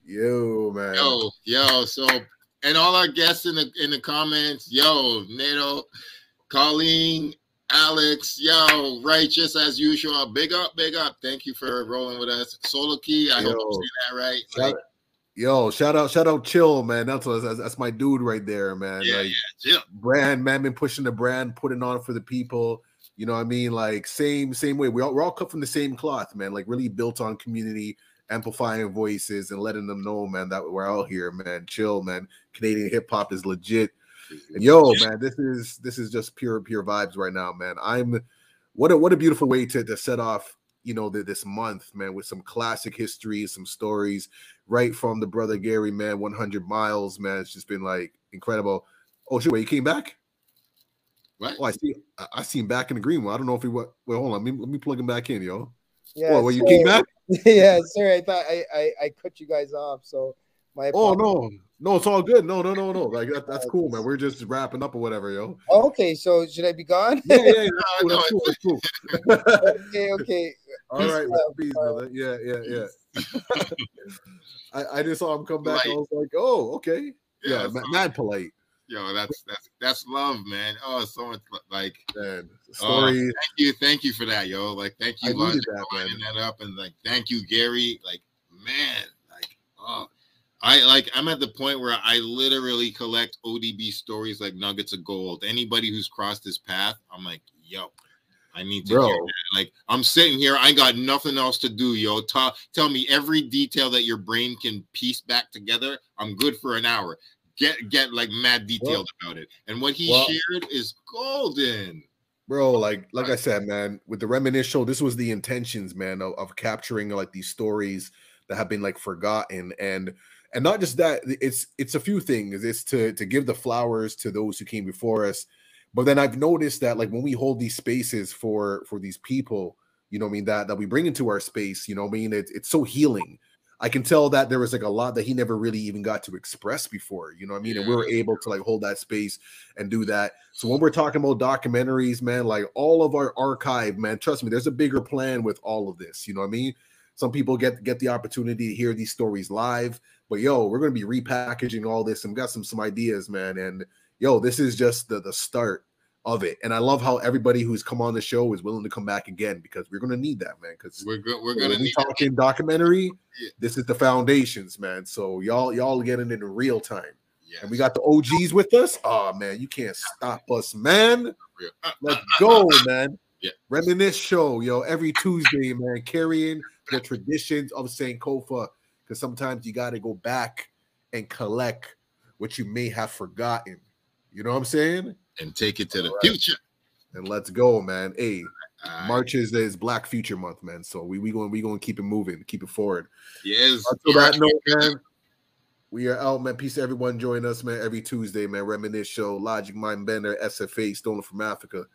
[SPEAKER 2] Yo, man.
[SPEAKER 1] Yo, yo. So, and all our guests in the in the comments, yo, Nato, Colleen, Alex, yo, righteous as usual. Big up, big up. Thank you for rolling with us. Solo Key, I hope I'm
[SPEAKER 2] Yo.
[SPEAKER 1] saying that right.
[SPEAKER 2] Shout,
[SPEAKER 1] Like,
[SPEAKER 2] Yo, shout out, shout out, chill, man. That's that's, that's my dude right there, man.
[SPEAKER 1] Yeah,
[SPEAKER 2] like,
[SPEAKER 1] yeah, chill.
[SPEAKER 2] brand, man, been pushing the brand, putting on for the people. You know what I mean? Like same, same way. We all we're all cut from the same cloth, man. Like really built on community, amplifying voices and letting them know, man, that we're out here, man. Chill, man. Canadian hip hop is legit. And yo, man, this is this is just pure, pure vibes right now, man. I'm what a what a beautiful way to, to set off, you know, the, this month, man, with some classic history, some stories, right from the brother Garie, man, 100 miles, man. It's just been like incredible. Oh, shit, wait, he came back?
[SPEAKER 1] What?
[SPEAKER 2] Oh, I see. I, see him back in the green one. I don't know if he what. Well, hold on. Let me let me plug him back in, yo.
[SPEAKER 3] Yeah,
[SPEAKER 2] oh, well, you came back?
[SPEAKER 3] yeah, sorry. I thought I, I I cut you guys off. So my
[SPEAKER 2] Oh no, no, it's all good. No, no, no, no. Like that, that's cool, man. We're just wrapping up or whatever, yo.
[SPEAKER 3] Oh, okay, so should I be gone?
[SPEAKER 2] Yeah, yeah, yeah. Cool.
[SPEAKER 1] No,
[SPEAKER 2] cool. Cool.
[SPEAKER 3] okay, okay.
[SPEAKER 2] all
[SPEAKER 3] Peace
[SPEAKER 2] right. Peace, brother. Yeah, yeah, yeah. I, I just saw him come back. I was like, oh, okay. Yeah,
[SPEAKER 1] that's
[SPEAKER 2] ma-
[SPEAKER 1] all.
[SPEAKER 2] mad polite.
[SPEAKER 1] Yo, that's that's that's love, man. Oh, so much like
[SPEAKER 2] Man,
[SPEAKER 1] Oh, thank you, thank you for that, yo. Like, thank you, London,
[SPEAKER 2] that,
[SPEAKER 1] for lining that up, and like, thank you, Garie. Like, man, like, oh, I like. I'm at the point where I literally collect ODB stories like nuggets of gold. Anybody who's crossed this path, I'm like, yo, I need to
[SPEAKER 2] Bro.
[SPEAKER 1] hear that. Like, I'm sitting here, I got nothing else to do, yo. Ta- tell me every detail that your brain can piece back together. I'm good for an hour. Get get like mad detailed about it. And what he
[SPEAKER 2] Well-
[SPEAKER 1] shared is golden.
[SPEAKER 2] bro like like i said man with the reminisce show this was the intentions man of, of capturing like these stories that have been like forgotten and and not just that it's it's a few things it's to to give the flowers to those who came before us but then i've noticed that like when we hold these spaces for for these people you know what i mean that that we bring into our space you know what i mean it, it's so healing i can tell that there was like a lot that he never really even got to express before you know what i mean and we were able to like hold that space and do that so when we're talking about documentaries, man, like all of our archive, man, trust me, there's a bigger plan with all of this. You know what I mean? Some people get get the opportunity to hear these stories live, but yo, we're gonna be repackaging all this and got some some ideas, man. And yo, this is just the the start of it. And I love how everybody who's come on the show is willing to come back again because we're gonna need that, man. Because
[SPEAKER 1] We're good. We're gonna
[SPEAKER 2] we talking documentary,
[SPEAKER 1] Yeah.
[SPEAKER 2] this is the foundations, man. So y'all y'all getting in real time.
[SPEAKER 1] Yes.
[SPEAKER 2] And we got the OGs with us. Oh man, you can't stop us, man.
[SPEAKER 1] Real- uh, uh
[SPEAKER 2] Let's uh, go, uh, man.
[SPEAKER 1] Yeah.
[SPEAKER 2] Reminisce show, yo, every Tuesday, man, carrying the traditions of Sankofa. Because sometimes you got to go back and collect what you may have forgotten. You know what I'm saying?
[SPEAKER 1] And take it to the
[SPEAKER 2] All right.
[SPEAKER 1] future.
[SPEAKER 2] And let's go, man. Hey,
[SPEAKER 1] right.
[SPEAKER 2] March is, is Black Future Month, man. So we we going we going to keep it moving, keep it forward.
[SPEAKER 1] Yes.
[SPEAKER 2] Until that note, man, we are out, man. Peace to everyone. Join us, man, every Tuesday, man. Reminisce show, Logik Mindbender, SFA, Stolen from Africa.